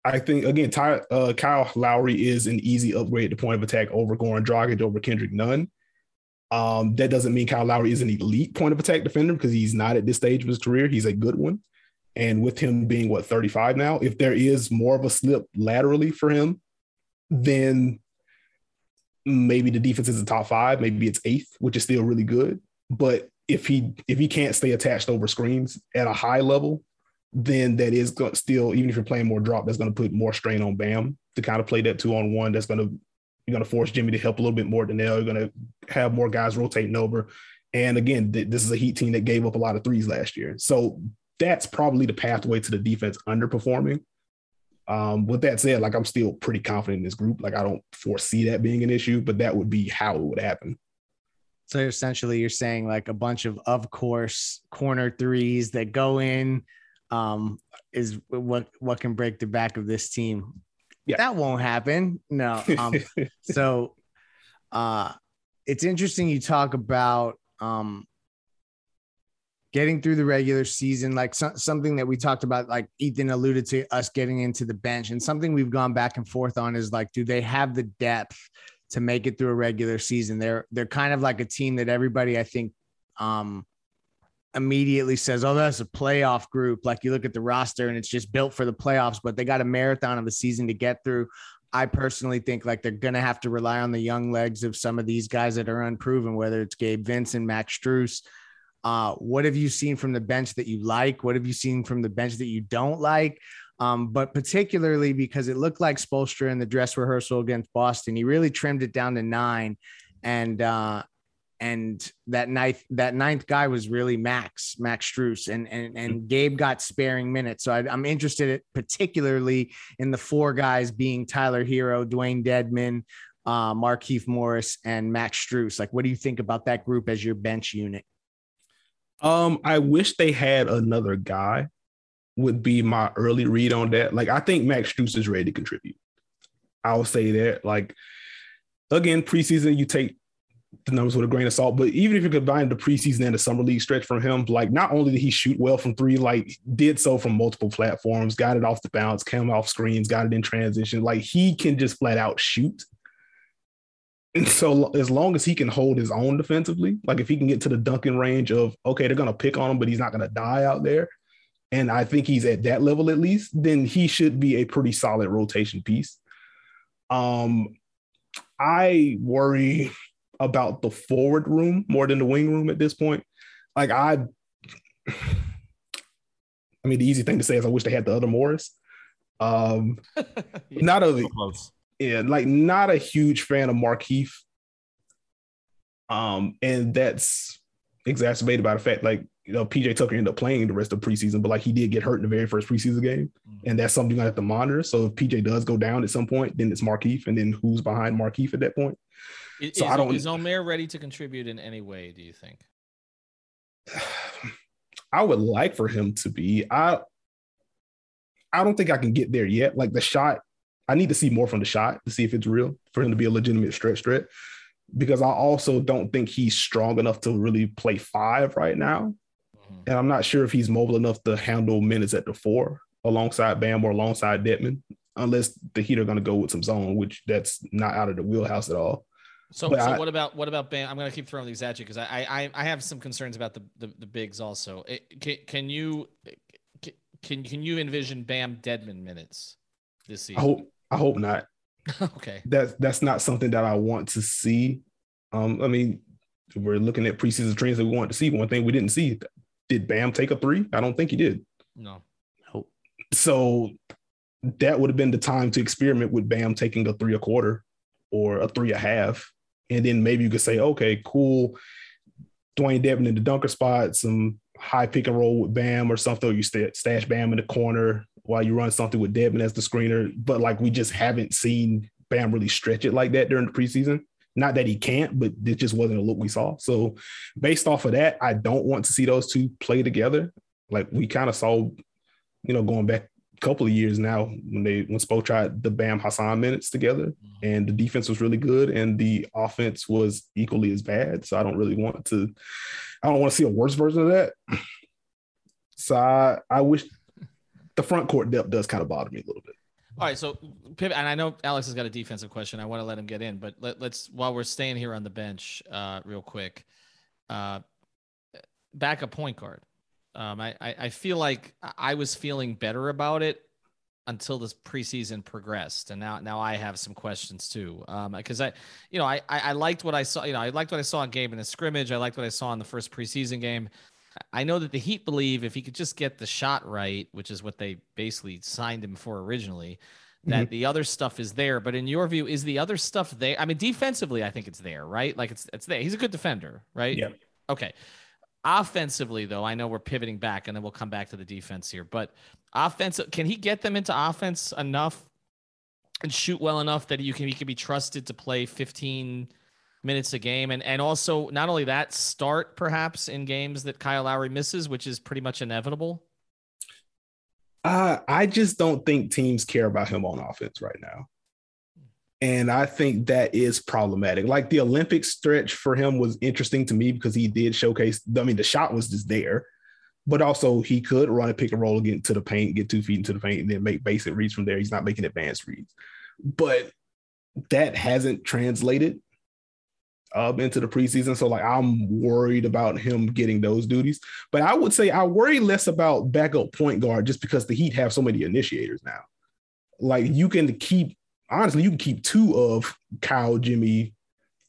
I think again, Ty, uh, Kyle Lowry is an easy upgrade to point of attack over Goran Dragic over Kendrick Nunn. Um, that doesn't mean Kyle Lowry is an elite point of attack defender because he's not at this stage of his career. He's a good one. And with him being what 35 now, if there is more of a slip laterally for him, then maybe the defense is a top five, maybe it's eighth, which is still really good. But if he if he can't stay attached over screens at a high level, then that is still, even if you're playing more drop, that's going to put more strain on Bam to kind of play that two on one. That's going to you're going to force Jimmy to help a little bit more than now. You're going to have more guys rotating over. And again, th- this is a Heat team that gave up a lot of threes last year. So that's probably the pathway to the defense underperforming. Um, with that said, like I'm still pretty confident in this group. Like I don't foresee that being an issue, but that would be how it would happen. So essentially, you're saying like a bunch of of course corner threes that go in um, is what what can break the back of this team. Yeah. That won't happen. No. Um, so uh, it's interesting you talk about um, getting through the regular season, like so- something that we talked about, like Ethan alluded to us getting into the bench, and something we've gone back and forth on is like, do they have the depth to make it through a regular season? They're they're kind of like a team that everybody I think um, immediately says, "Oh, that's a playoff group." Like you look at the roster and it's just built for the playoffs, but they got a marathon of a season to get through. I personally think like they're going to have to rely on the young legs of some of these guys that are unproven, whether it's Gabe Vincent, Max Strus. Uh, what have you seen from the bench that you like? What have you seen from the bench that you don't like? Um, but particularly because it looked like Spoelstra in the dress rehearsal against Boston, he really trimmed it down to nine. And uh, and that ninth that ninth guy was really Max Max Strus, and and and Gabe got sparing minutes. So I, am interested, particularly in the four guys being Tyler Herro, Dewayne Dedmon, uh, Markieff Morris, and Max Strus. Like, what do you think about that group as your bench unit? Um, I wish they had another guy. Would be my early read on that. Like, I think Max Strus is ready to contribute. I'll say that. Like, again, preseason, you take the numbers with a grain of salt. But even if you combine the preseason and the summer league stretch from him, like not only did he shoot well from three, like did so from multiple platforms, got it off the bounce, came off screens, got it in transition. Like he can just flat out shoot. And so as long as he can hold his own defensively, like if he can get to the dunking range of okay, they're gonna pick on him, but he's not gonna die out there. And I think he's at that level at least, then he should be a pretty solid rotation piece. Um, I worry about the forward room more than the wing room at this point. Like I, I mean, the easy thing to say is I wish they had the other Morris. Um, not a yeah, like not a huge fan of Markieff. Um, and that's exacerbated by the fact like you know PJ Tucker ended up playing the rest of preseason, but like he did get hurt in the very first preseason game, mm-hmm. and that's something I have to monitor. So if PJ does go down at some point, then it's Markieff, and then who's behind Markieff at that point? Is, so I don't. Is Omer ready to contribute in any way? Do you think? I would like for him to be. I I don't think I can get there yet. Like the shot, I need to see more from the shot to see if it's real for him to be a legitimate stretch threat. Because I also don't think he's strong enough to really play five right now. Mm-hmm. And I'm not sure if he's mobile enough to handle minutes at the four alongside Bam or alongside Dedmon, unless the Heat are going to go with some zone, which that's not out of the wheelhouse at all. So, so I, what about what about Bam? I'm going to keep throwing these at you because I, I I have some concerns about the the, the bigs also. It, can, can you can can you envision Bam Dedmon minutes this season? I hope I hope not. okay, that's that's not something that I want to see. Um, I mean, we're looking at preseason trends that we want to see. One thing we didn't see: did Bam take a three? I don't think he did. No. Nope. So that would have been the time to experiment with Bam taking a three a quarter or a three a half. And then maybe you could say, okay, cool. Dewayne Dedmon in the dunker spot, some high pick and roll with Bam or something, you stash Bam in the corner while you run something with Dedmon as the screener. But like we just haven't seen Bam really stretch it like that during the preseason. Not that he can't, but it just wasn't a look we saw. So based off of that, I don't want to see those two play together. Like we kind of saw, you know, going back couple of years now when they when Spo tried the Bam Hassan minutes together mm-hmm. and the defense was really good and the offense was equally as bad. So I don't really want to I don't want to see a worse version of that. So I, I wish the front court depth does kind of bother me a little bit. All right, so pivot, and I know Alex has got a defensive question. I want to let him get in, but let, us while we're staying here on the bench, uh, real quick, uh, backup point guard. Um, I, I I feel like I was feeling better about it until this preseason progressed, and now now I have some questions too. Um, because I, you know, I, I liked what I saw. You know, I liked what I saw in game in the scrimmage. I liked what I saw in the first preseason game. I know that the Heat believe if he could just get the shot right, which is what they basically signed him for originally, that mm-hmm. the other stuff is there. But in your view, is the other stuff there? I mean, defensively, I think it's there, right? Like it's it's there. He's a good defender, right? Yeah. Okay. Offensively, though, I know we're pivoting back, and then we'll come back to the defense here. But offensive, can he get them into offense enough and shoot well enough that you can he can be trusted to play 15- minutes a game. And and also not only that, start perhaps in games that Kyle Lowry misses, which is pretty much inevitable. Uh, I just don't think teams care about him on offense right now. And I think that is problematic. Like the Olympic stretch for him was interesting to me because he did showcase, I mean, the shot was just there, but also he could run a pick and roll, get into the paint, get two feet into the paint, and then make basic reads from there. He's not making advanced reads. But that hasn't translated up into the preseason. So like I'm worried about him getting those duties. But I would say I worry less about backup point guard just because the Heat have so many initiators now. Like you can keep honestly, you can keep two of Kyle, Jimmy,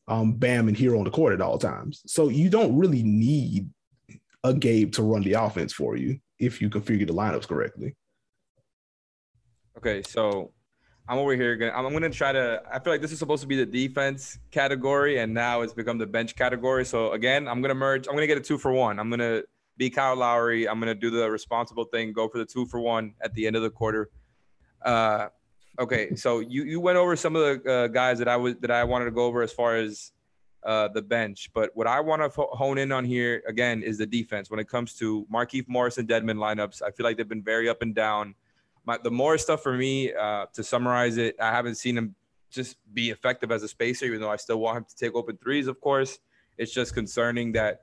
um, Bam, and Herro on the court at all times. So you don't really need a Gabe to run the offense for you if you configure the lineups correctly. Okay, so I'm over here. Gonna, I'm, going to try to. I feel like this is supposed to be the defense category, and now it's become the bench category. So again, I'm going to merge. I'm going to get a two for one. I'm going to be Kyle Lowry. I'm going to do the responsible thing. Go for the two for one at the end of the quarter. Uh, okay, so you you went over some of the uh, guys that I was that I wanted to go over as far as uh, the bench. But what I want to hone in on here again is the defense. When it comes to Markieff Morris and Dedmon lineups, I feel like they've been very up and down my, the more stuff for me, uh, to summarize it, I haven't seen him just be effective as a spacer, even though I still want him to take open threes, of course. It's just concerning that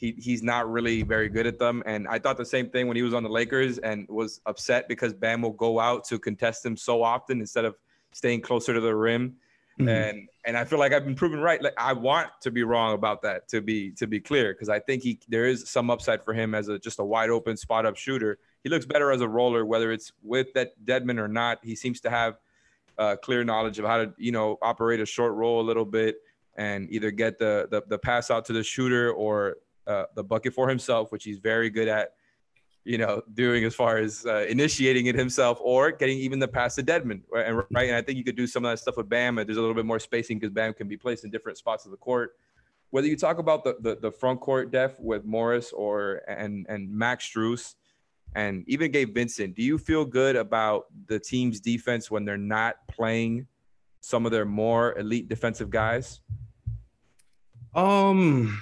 he, he's not really very good at them. And I thought the same thing when he was on the Lakers and was upset because Bam will go out to contest him so often instead of staying closer to the rim. Mm-hmm. And and I feel like I've been proven right. Like I want to be wrong about that to be to be clear because I think he there is some upside for him as a just a wide open spot up shooter he looks better as a roller, whether it's with that Dedmon or not. He seems to have uh, clear knowledge of how to, you know, operate a short roll a little bit and either get the the, the pass out to the shooter or uh, the bucket for himself, which he's very good at, you know, doing as far as uh, initiating it himself or getting even the pass to Dedmon. Right? And, right, and I think you could do some of that stuff with Bam. There's a little bit more spacing because Bam can be placed in different spots of the court. Whether you talk about the, the, the front court depth with Morris or and and Max Strus, and even Gabe Vincent, do you feel good about the team's defense when they're not playing some of their more elite defensive guys? Um,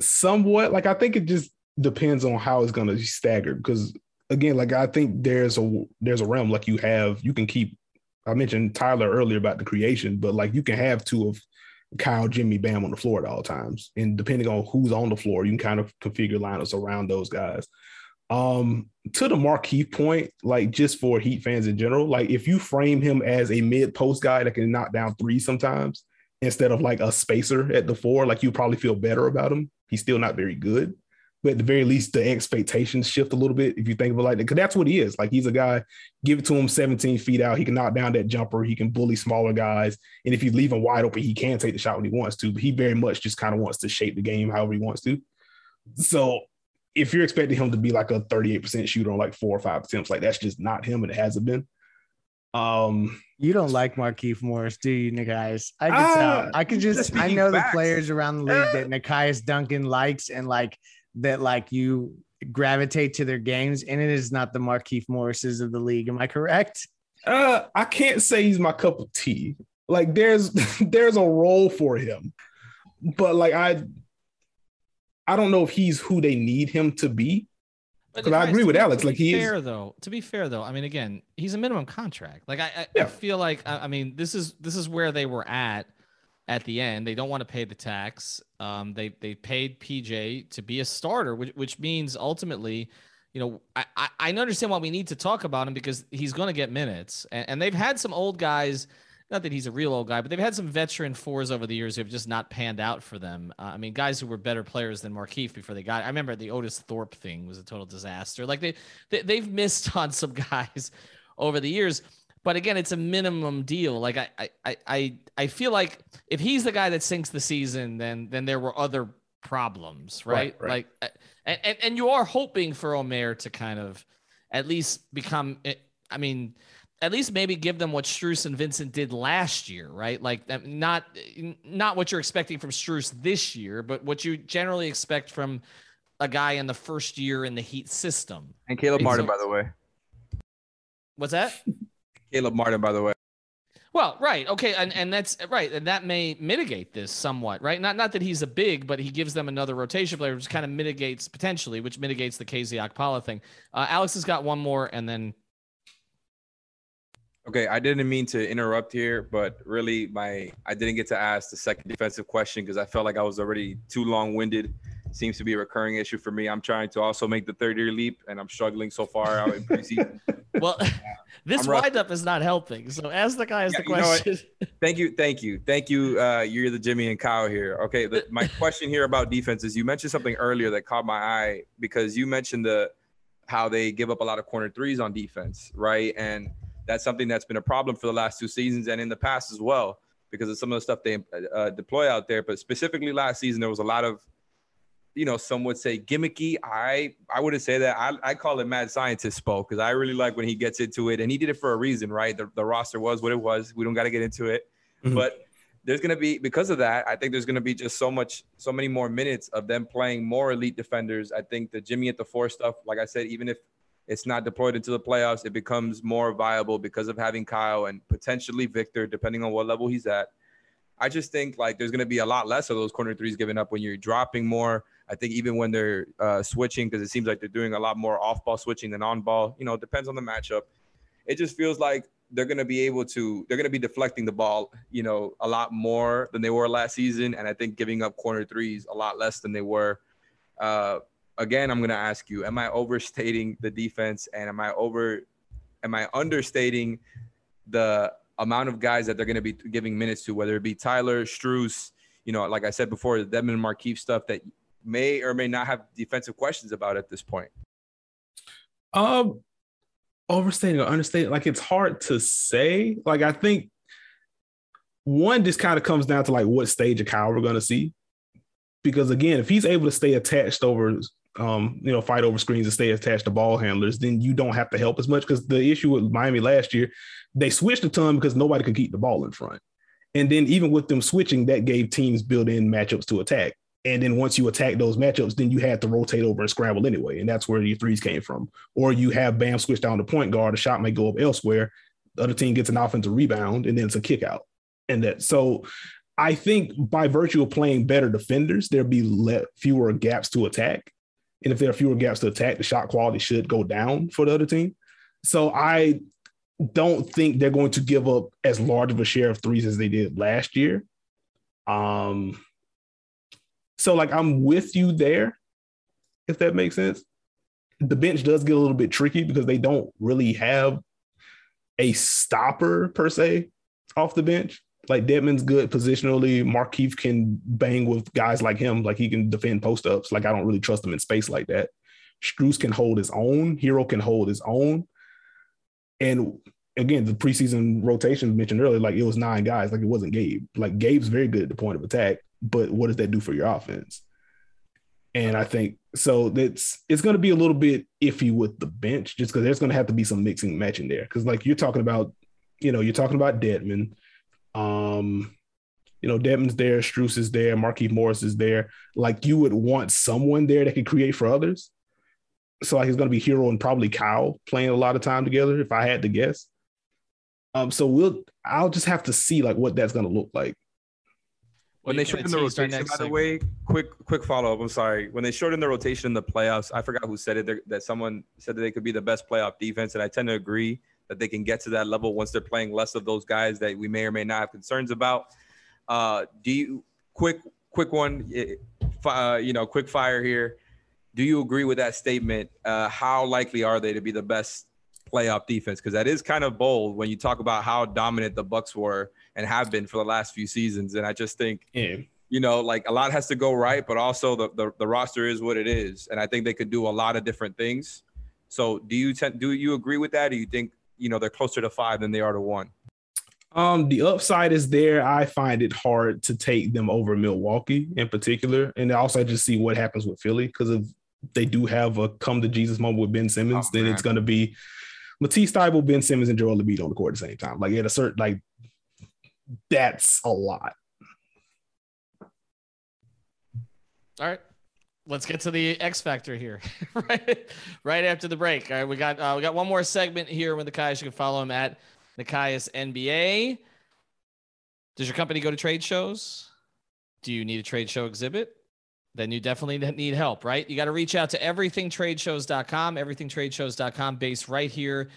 somewhat. Like I think it just depends on how it's going to be staggered. Because again, like I think there's a there's a realm like you have you can keep. I mentioned Tyler earlier about the creation, but like you can have two of Kyle, Jimmy, Bam on the floor at all times. And depending on who's on the floor, you can kind of configure lineups around those guys. Um, to the Markieff point, like just for Heat fans in general, like if you frame him as a mid post guy that can knock down three sometimes instead of like a spacer at the four, like you probably feel better about him. He's still not very good but at the very least, the expectations shift a little bit if you think of it like that, because that's what he is. Like he's a guy, give it to him 17 feet out, he can knock down that jumper, he can bully smaller guys, and if you leave him wide open, he can take the shot when he wants to. But he very much just kind of wants to shape the game however he wants to. So if you're expecting him to be like a 38% shooter on like four or five attempts, like that's just not him and it hasn't been. Um, you don't like Markieff Morris, do you, Nekias? I can uh, tell. I can just, I know facts. the players around the league that Nekias Duncan likes and like that, like you gravitate to their games, and it is not the Markieff Morrises of the league. Am I correct? Uh, I can't say he's my cup of tea. Like there's there's a role for him, but like I I don't know if he's who they need him to be. Because I agree with Alex. Like he fair, is though. To be fair though, I mean, again, he's a minimum contract. Like I, I, yeah. I feel like I, mean, this is this is where they were at at the end. They don't want to pay the tax. Um, they they paid PJ to be a starter, which which means ultimately, you know, I I, I understand why we need to talk about him because he's going to get minutes, and, and they've had some old guys not that he's a real old guy, but they've had some veteran fours over the years who have just not panned out for them. Uh, I mean, guys who were better players than Markieff before they got. I remember the Otis Thorpe thing was a total disaster. Like they, they they've missed on some guys over the years. But again, it's a minimum deal. Like I, I, I, I feel like if he's the guy that sinks the season, then then there were other problems, right? right, right. Like, uh, and, and and you are hoping for Omer to kind of at least become. Eh, I mean, at least maybe give them what Strus and Vincent did last year, right? Like not not what you're expecting from Strus this year, but what you generally expect from a guy in the first year in the Heat system. And Caleb Martin, by the way. What's that? Caleb Martin, by the way. Well, right, okay, and, and that's right, and that may mitigate this somewhat, right? Not not that he's a big, but he gives them another rotation player, which kind of mitigates potentially, which mitigates the KZ Okpala thing. Uh, Alex has got one more, and then Okay, I didn't mean to interrupt here, but really, my I didn't get to ask the second defensive question because I felt like I was already too long-winded. Seems to be a recurring issue for me. I'm trying to also make the third-year leap, and I'm struggling so far out in preseason. well, this windup is not helping. So ask the guys yeah, the question. thank you, thank you, thank you. Uh, you're the Jimmy and Kyle here. Okay, the, my question here about defense is: you mentioned something earlier that caught my eye because you mentioned the how they give up a lot of corner threes on defense, right? And that's something that's been a problem for the last two seasons and in the past as well because of some of the stuff they uh, deploy out there. But specifically last season, there was a lot of, you know, some would say gimmicky. I I wouldn't say that. I, I call it mad scientist spoke because I really like when he gets into it, and he did it for a reason, right? The, the roster was what it was. We don't got to get into it, mm-hmm. but there's going to be because of that i think there's going to be just so much so many more minutes of them playing more elite defenders i think the jimmy at the four stuff like i said even if it's not deployed into the playoffs, it becomes more viable because of having Kyle and potentially Victor, depending on what level he's at. I just think like there's going to be a lot less of those corner threes given up when you're dropping more. I think even when they're uh, switching, because it seems like they're doing a lot more off ball switching than on ball. You know, depends on the matchup. It just feels like they're going to be able to, they're going to be deflecting the ball, you know, a lot more than they were last season. And I think giving up corner threes a lot less than they were. Uh, again, I'm going to ask you: Am I overstating the defense, and am I over? Am I understating the amount of guys that they're going to be giving minutes to, whether it be Tyler, Strus, you know, like I said before, the Dedmon Markieff stuff that may or may not have defensive questions about at this point? Um, overstating or understating, like it's hard to say. Like I think one just kind of comes down to like what stage of Kyle we're going to see. Because again, if he's able to stay attached over um, you know, fight over screens and stay attached to ball handlers, then you don't have to help as much. Because the issue with Miami last year, they switched a ton because nobody could keep the ball in front. And then even with them switching, that gave teams built-in matchups to attack. And then once you attack those matchups, then you had to rotate over and scramble anyway. And that's where your threes came from. Or you have Bam switch down to point guard, a shot may go up elsewhere. The other team gets an offensive rebound, and then it's a kick out. And that so I think by virtue of playing better defenders, there'll be le- fewer gaps to attack. And if there are fewer gaps to attack, the shot quality should go down for the other team. So I don't think they're going to give up as large of a share of threes as they did last year. Um, so like I'm with you there, if that makes sense. The bench does get a little bit tricky because they don't really have a stopper per se off the bench. Like Dedmon's good positionally. Markieff can bang with guys like him. Like he can defend post ups. Like I don't really trust him in space like that. Strus can hold his own. Herro can hold his own. And again, the preseason rotation mentioned earlier, like it was nine guys. Like it wasn't Gabe. Like Gabe's very good at the point of attack, but what does that do for your offense? And I think so that's it's going to be a little bit iffy with the bench just because there's going to have to be some mixing matching there. Because like you're talking about, you know, you're talking about Dedmon. Um, you know, Dedmon's there, Strus is there, Markieff Morris is there. Like you would want someone there that could create for others. So like it's going to be Herro and probably Kyle playing a lot of time together, if I had to guess. Um, so we'll I'll just have to see like what that's going to look like. When they shortened the rotation, by the way, quick quick follow up. I'm sorry. When they shortened the rotation in the playoffs, I forgot who said it. That someone said that they could be the best playoff defense, and I tend to agree that they can get to that level once they're playing less of those guys that we may or may not have concerns about. Uh, do you quick quick one? Uh, you know, quick fire here. Do you agree with that statement? Uh, how likely are they to be the best playoff defense? Because that is kind of bold when you talk about how dominant the Bucks were and have been for the last few seasons. And I just think, yeah. you know, like a lot has to go right, but also the, the, the roster is what it is, and I think they could do a lot of different things. So, do you tend, do you agree with that? Do you think you know they're closer to five than they are to one? Um, the upside is there. I find it hard to take them over Milwaukee in particular, and also I just see what happens with Philly because if they do have a come to Jesus moment with Ben Simmons, oh, then it's going to be Matisse Thybulle, Ben Simmons, and Joel Embiid on the court at the same time. Like at a certain like that's a lot. All right. Let's get to the X factor here, right? Right after the break. All right, we got uh, we got one more segment here with Nekias. You can follow him at Nekias NBA. Does your company go to trade shows? Do you need a trade show exhibit? Then you definitely need help, right? You got to reach out to everythingtradeshows.com, everythingtradeshows.com, based right here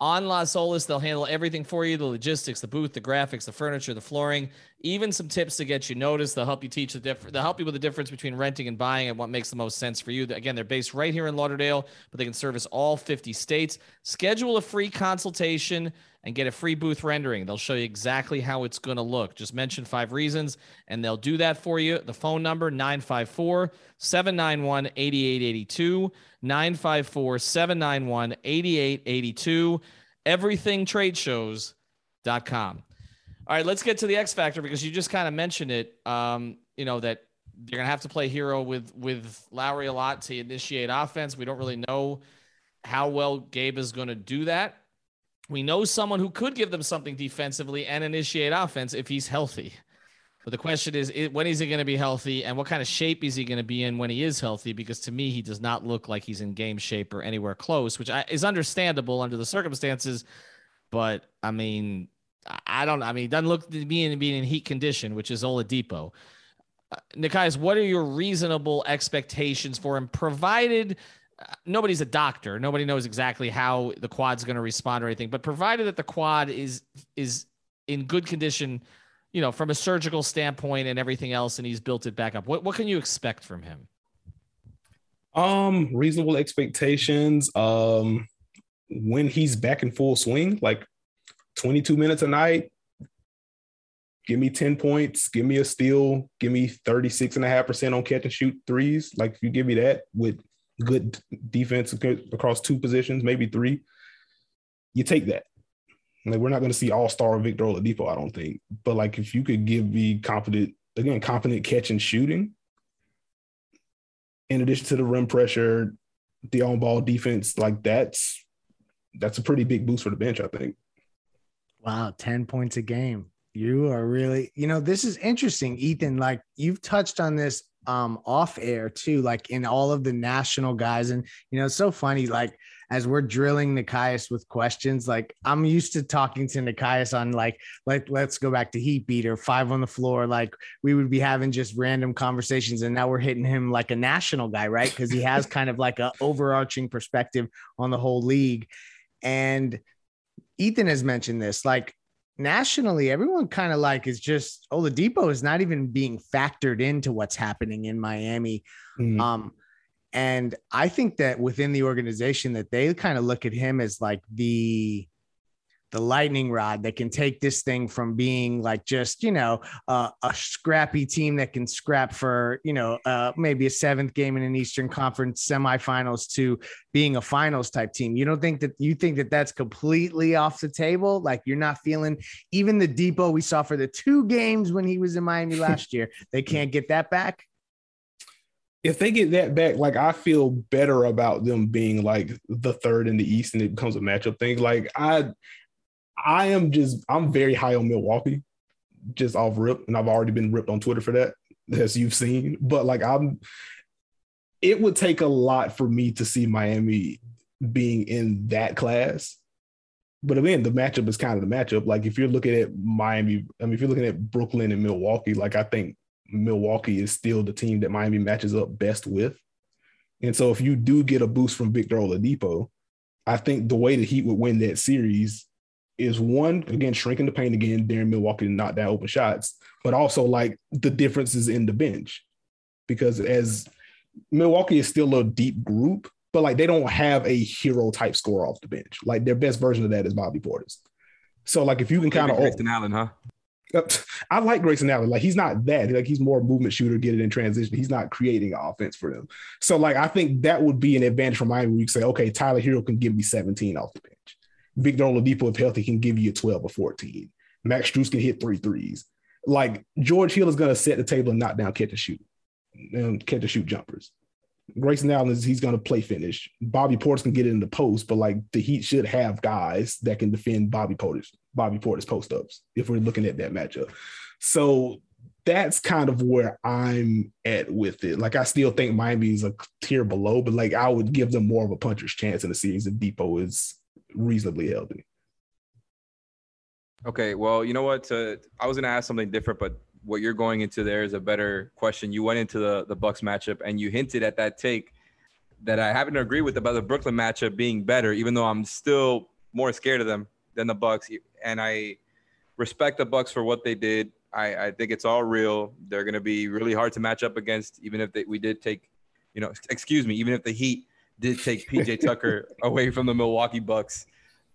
on Las Olas. They'll handle everything for you the logistics, the booth, the graphics, the furniture, the flooring, even some tips to get you noticed. They'll help you teach the difference. They'll help you with the difference between renting and buying and what makes the most sense for you. Again, they're based right here in Lauderdale, but they can service all 50 states. Schedule a free consultation and get a free booth rendering. They'll show you exactly how it's going to look. Just mention five reasons and they'll do that for you. The phone number 954 791 8882. 954 791 8882. EverythingTradeShows.com. All right, let's get to the X Factor because you just kind of mentioned it. Um, you know, that you're going to have to play Herro with, with Lowry a lot to initiate offense. We don't really know how well Gabe is going to do that. We know someone who could give them something defensively and initiate offense if he's healthy. But the question is, when is he going to be healthy, and what kind of shape is he going to be in when he is healthy? Because to me, he does not look like he's in game shape or anywhere close, which is understandable under the circumstances. But I mean, I don't. I mean, it doesn't look to be in being in heat condition, which is Oladipo. Uh, Nekias, what are your reasonable expectations for him, provided nobody's a doctor, nobody knows exactly how the quad's going to respond or anything, but provided that the quad is is in good condition you know, from a surgical standpoint and everything else, and he's built it back up. What what can you expect from him? Um, reasonable expectations. Um, when he's back in full swing, like 22 minutes a night, give me 10 points, give me a steal, give me 36 and a half percent on catch and shoot threes. Like if you give me that with good defense across two positions, maybe three, you take that. Like we're not going to see all star Victor Oladipo, I don't think. But like if you could give me confident, again, confident catch and shooting, in addition to the rim pressure, the on ball defense, like that's that's a pretty big boost for the bench, I think. Wow, 10 points a game. You are really, you know, this is interesting, Ethan. Like you've touched on this um off air too, like in all of the national guys. And you know, it's so funny, like as we're drilling Nekias with questions, like I'm used to talking to Nekias on like, like let's go back to heat beater, five on the floor. Like we would be having just random conversations, and now we're hitting him like a national guy, right? Because he has kind of like a overarching perspective on the whole league. And Ethan has mentioned this, like nationally, everyone kind of like is just Oladipo is not even being factored into what's happening in Miami. Mm. Um, and I think that within the organization that they kind of look at him as like the the lightning rod that can take this thing from being like just you know uh, a scrappy team that can scrap for you know uh, maybe a seventh game in an Eastern Conference semifinals to being a finals type team. You don't think that you think that that's completely off the table? Like you're not feeling even the Dipo we saw for the two games when he was in Miami last year. They can't get that back. if they get that back, like I feel better about them being like the third in the East, and it becomes a matchup thing. Like I, I am just I'm very high on Milwaukee, just off rip, and I've already been ripped on Twitter for that, as you've seen. But like I'm, it would take a lot for me to see Miami being in that class. But again, the matchup is kind of the matchup. Like if you're looking at Miami, I mean, if you're looking at Brooklyn and Milwaukee, like I think Milwaukee is still the team that Miami matches up best with. And so if you do get a boost from Victor Oladipo, I think the way the Heat would win that series is one, again, shrinking the paint again, daring Milwaukee knock down open shots, but also like the differences in the bench. Because as Milwaukee is still a deep group, but like they don't have a Herro type score off the bench. Like their best version of that is Bobby Portis. So like if you can kind of Grayson Allen, huh? I like Grayson Allen. Like he's not that. Like he's more movement shooter, get it in transition. He's not creating offense for them. So like I think that would be an advantage for Miami. Where you say, okay, Tyler Herro can give me 17 off the bench. Victor Oladipo, if healthy, can give you a 12 or 14. Max Strus can hit three threes. Like George Hill is going to set the table and knock down catch and shoot, and catch and shoot jumpers. Grayson Allen is he's going to play finish. Bobby Portis can get it in the post, but like the Heat should have guys that can defend Bobby Portis, Bobby Portis post ups if we're looking at that matchup. So that's kind of where I'm at with it. Like I still think Miami is a tier below, but like I would give them more of a puncher's chance in the series if Dipo is reasonably healthy. Okay, well, you know what? Uh, I was gonna ask something different, but what you're going into there is a better question. You went into the the Bucks matchup and you hinted at that take that I happen to agree with about the Brooklyn matchup being better, even though I'm still more scared of them than the Bucks. And I respect the Bucks for what they did. I, I think it's all real. They're to be really hard to match up against, even if they, we did take, you know, excuse me, even if the Heat did take PJ Tucker away from the Milwaukee Bucks.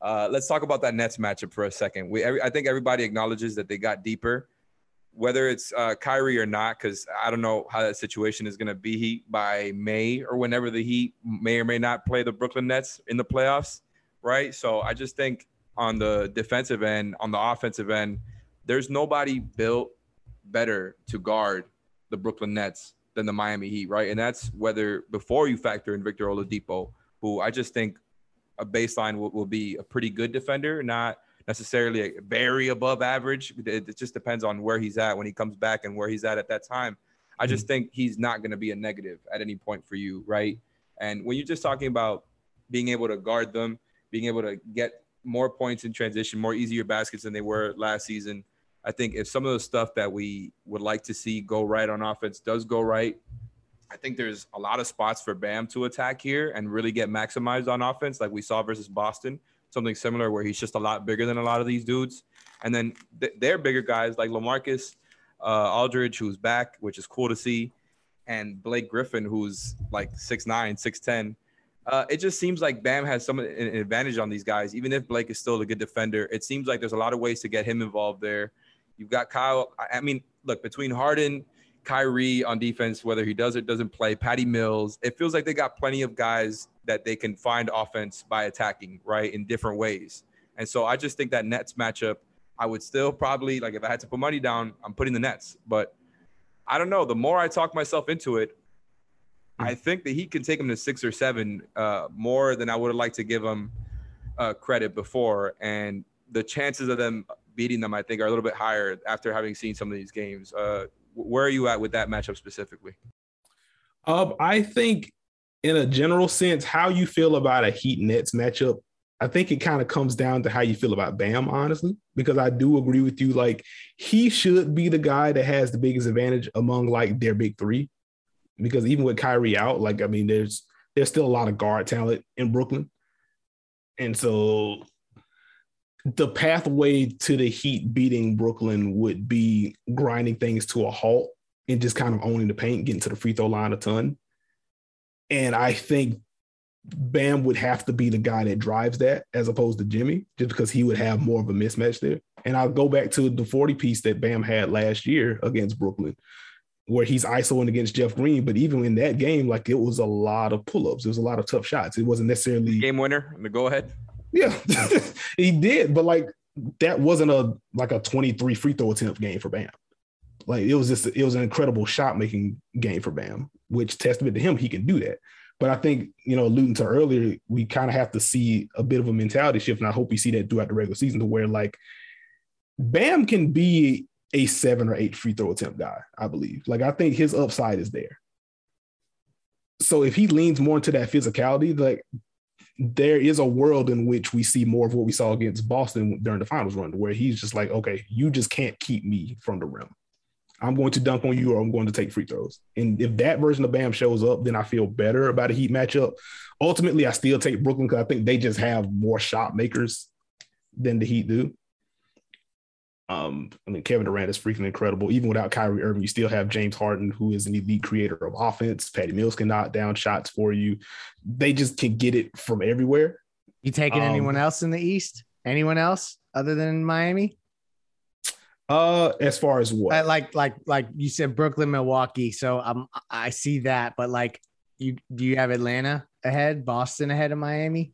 Uh, let's talk about that Nets matchup for a second. We, every, I think everybody acknowledges that they got deeper whether it's uh, Kyrie or not, because I don't know how that situation is going to be by May or whenever the Heat may or may not play the Brooklyn Nets in the playoffs, right? So I just think on the defensive end, on the offensive end, there's nobody built better to guard the Brooklyn Nets than the Miami Heat, right? And that's whether before you factor in Victor Oladipo, who I just think a baseline will, will be a pretty good defender, not – necessarily very above average. It, it, just depends on where he's at when he comes back and where he's at at that time. I just mm-hmm. think he's not going to be a negative at any point for you, right? And when you're just talking about being able to guard them, being able to get more points in transition, more easier baskets than they were last season, I think if some of the stuff that we would like to see go right on offense does go right, I think there's a lot of spots for Bam to attack here and really get maximized on offense, like we saw versus Boston something similar where he's just a lot bigger than a lot of these dudes. And then th- they're bigger guys like LaMarcus uh, Aldridge, who's back, which is cool to see, and Blake Griffin, who's like 6'9, 6'10. Uh, it just seems like Bam has some an advantage on these guys, even if Blake is still a good defender. It seems like there's a lot of ways to get him involved there. You've got Kyle. I mean, look, between Harden, Kyrie on defense, whether he does or doesn't play, Patty Mills, it feels like they got plenty of guys that they can find offense by attacking, right, in different ways. And so I just think that Nets matchup, I would still probably like if I had to put money down, I'm putting the Nets. But I don't know. The more I talk myself into it, I think that he can take them to six or seven uh, more than I would have liked to give him uh, credit before. And the chances of them beating them, I think, are a little bit higher after having seen some of these games. Uh, where are you at with that matchup specifically? Um, I think in a general sense, how you feel about a Heat Nets matchup, I think it kind of comes down to how you feel about Bam, honestly, because I do agree with you. Like he should be the guy that has the biggest advantage among like their big three, because even with Kyrie out, like I mean, there's there's still a lot of guard talent in Brooklyn, and so the pathway to the Heat beating Brooklyn would be grinding things to a halt and just kind of owning the paint, getting to the free throw line a ton. And I think Bam would have to be the guy that drives that as opposed to Jimmy, just because he would have more of a mismatch there. And I'll go back to the 40 piece that Bam had last year against Brooklyn, where he's isoing against Jeff Green. But even in that game, like it was a lot of pull-ups. It was a lot of tough shots. It wasn't necessarily game winner. The go ahead. Yeah, he did. But like that wasn't a like a 23 free throw attempt game for Bam. Like it was just it was an incredible shot making game for Bam, which testament to him he can do that. But I think you know, alluding to earlier, we kind of have to see a bit of a mentality shift, and I hope we see that throughout the regular season, to where like Bam can be a seven or eight free throw attempt guy. I believe. Like I think his upside is there. So if he leans more into that physicality, like there is a world in which we see more of what we saw against Boston during the finals run, where he's just like, okay, you just can't keep me from the rim. I'm going to dunk on you or I'm going to take free throws. And if that version of Bam shows up, then I feel better about a Heat matchup. Ultimately, I still take Brooklyn because I think they just have more shot makers than the Heat do. Um, I mean, Kevin Durant is freaking incredible. Even without Kyrie Irving, you still have James Harden, who is an elite creator of offense. Patty Mills can knock down shots for you. They just can get it from everywhere. You taking um, anyone else in the East? Anyone else other than Miami? Uh, as far as what? Like, like, like you said, Brooklyn, Milwaukee. So um, I see that, but like, you do you have Atlanta ahead, Boston ahead of Miami?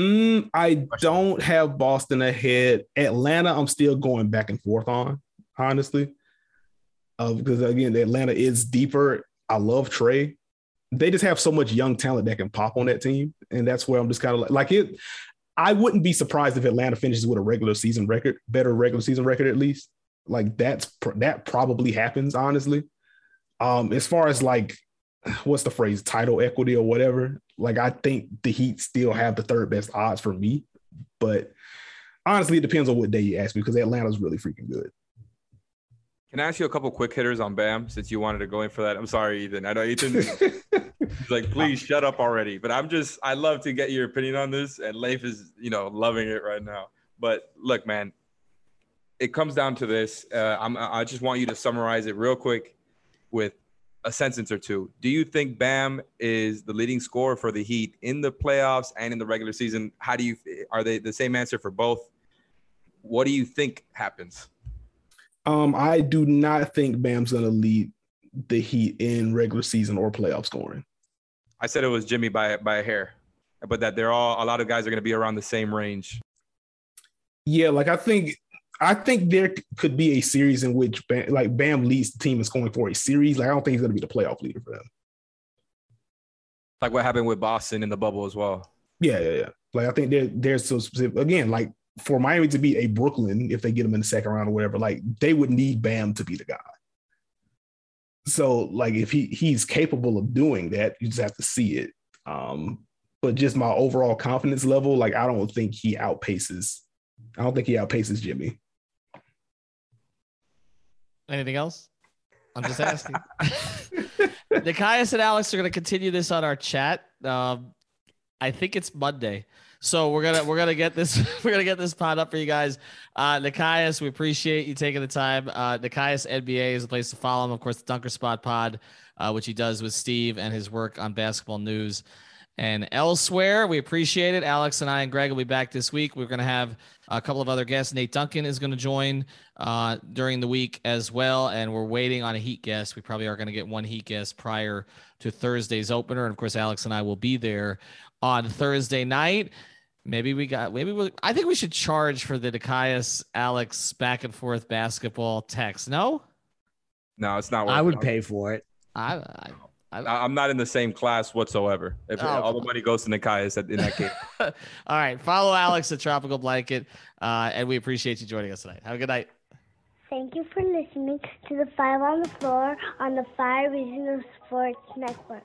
Mm, I don't have Boston ahead. Atlanta, I'm still going back and forth on, honestly. Uh, because again, Atlanta is deeper. I love Trae. They just have so much young talent that can pop on that team. And that's where I'm just kind of like, like it. I wouldn't be surprised if Atlanta finishes with a regular season record, better regular season record at least. Like that's that probably happens, honestly. Um, as far as like what's the phrase, title equity or whatever, like I think the Heat still have the third best odds for me, but honestly, it depends on what day you ask me because Atlanta's really freaking good. Can I ask you a couple quick hitters on Bam since you wanted to go in for that? I'm sorry, Ethan. I know Ethan. he's like, please shut up already. But I'm just, I love to get your opinion on this, and Leif is, you know, loving it right now. But look, man, it comes down to this. Uh, I'm, I just want you to summarize it real quick with a sentence or two. Do you think Bam is the leading scorer for the Heat in the playoffs and in the regular season? How do you are they the same answer for both? What do you think happens? Um, I do not think Bam's going to lead the Heat in regular season or playoff scoring. I said it was Jimmy by by a hair, but that they're all a lot of guys are going to be around the same range. Yeah, like I think I think there could be a series in which Bam, like Bam leads the team in going for a series. Like I don't think he's going to be the playoff leader for them. Like what happened with Boston in the bubble as well. Yeah, yeah, yeah. Like I think there, there's so specific. Again, like for Miami to be a Brooklyn, if they get them in the second round or whatever, like they would need Bam to be the guy. So like if he he's capable of doing that, you just have to see it. Um, but just my overall confidence level, like I don't think he outpaces. I don't think he outpaces Jimmy. Anything else? I'm just asking. Nekias and Alex are going to continue this on our chat. Um, I think it's Monday. So we're gonna we're gonna get this we're gonna get this pod up for you guys. Uh Nekias, we appreciate you taking the time. Uh Nekias NBA is a place to follow him. Of course, the Dunker Spot Pod, uh, which he does with Steve and his work on basketball news and elsewhere. We appreciate it. Alex and I and Greg will be back this week. We're going to have a couple of other guests. Nate Duncan is going to join uh, during the week as well. And we're waiting on a Heat guest. We probably are going to get one Heat guest prior to Thursday's opener. And of course, Alex and I will be there on Thursday night. Maybe we got, maybe we, I think we should charge for the Nekias Alex back and forth basketball text. No? No, it's not. I would pay for it. I, I I, am not in the same class whatsoever. If oh, all the money goes to Nekias in that case. all right. Follow Alex at Tropical Blanket. Uh, and we appreciate you joining us tonight. Have a good night. Thank you for listening to the Five on the Floor on the Five Regional Sports Network.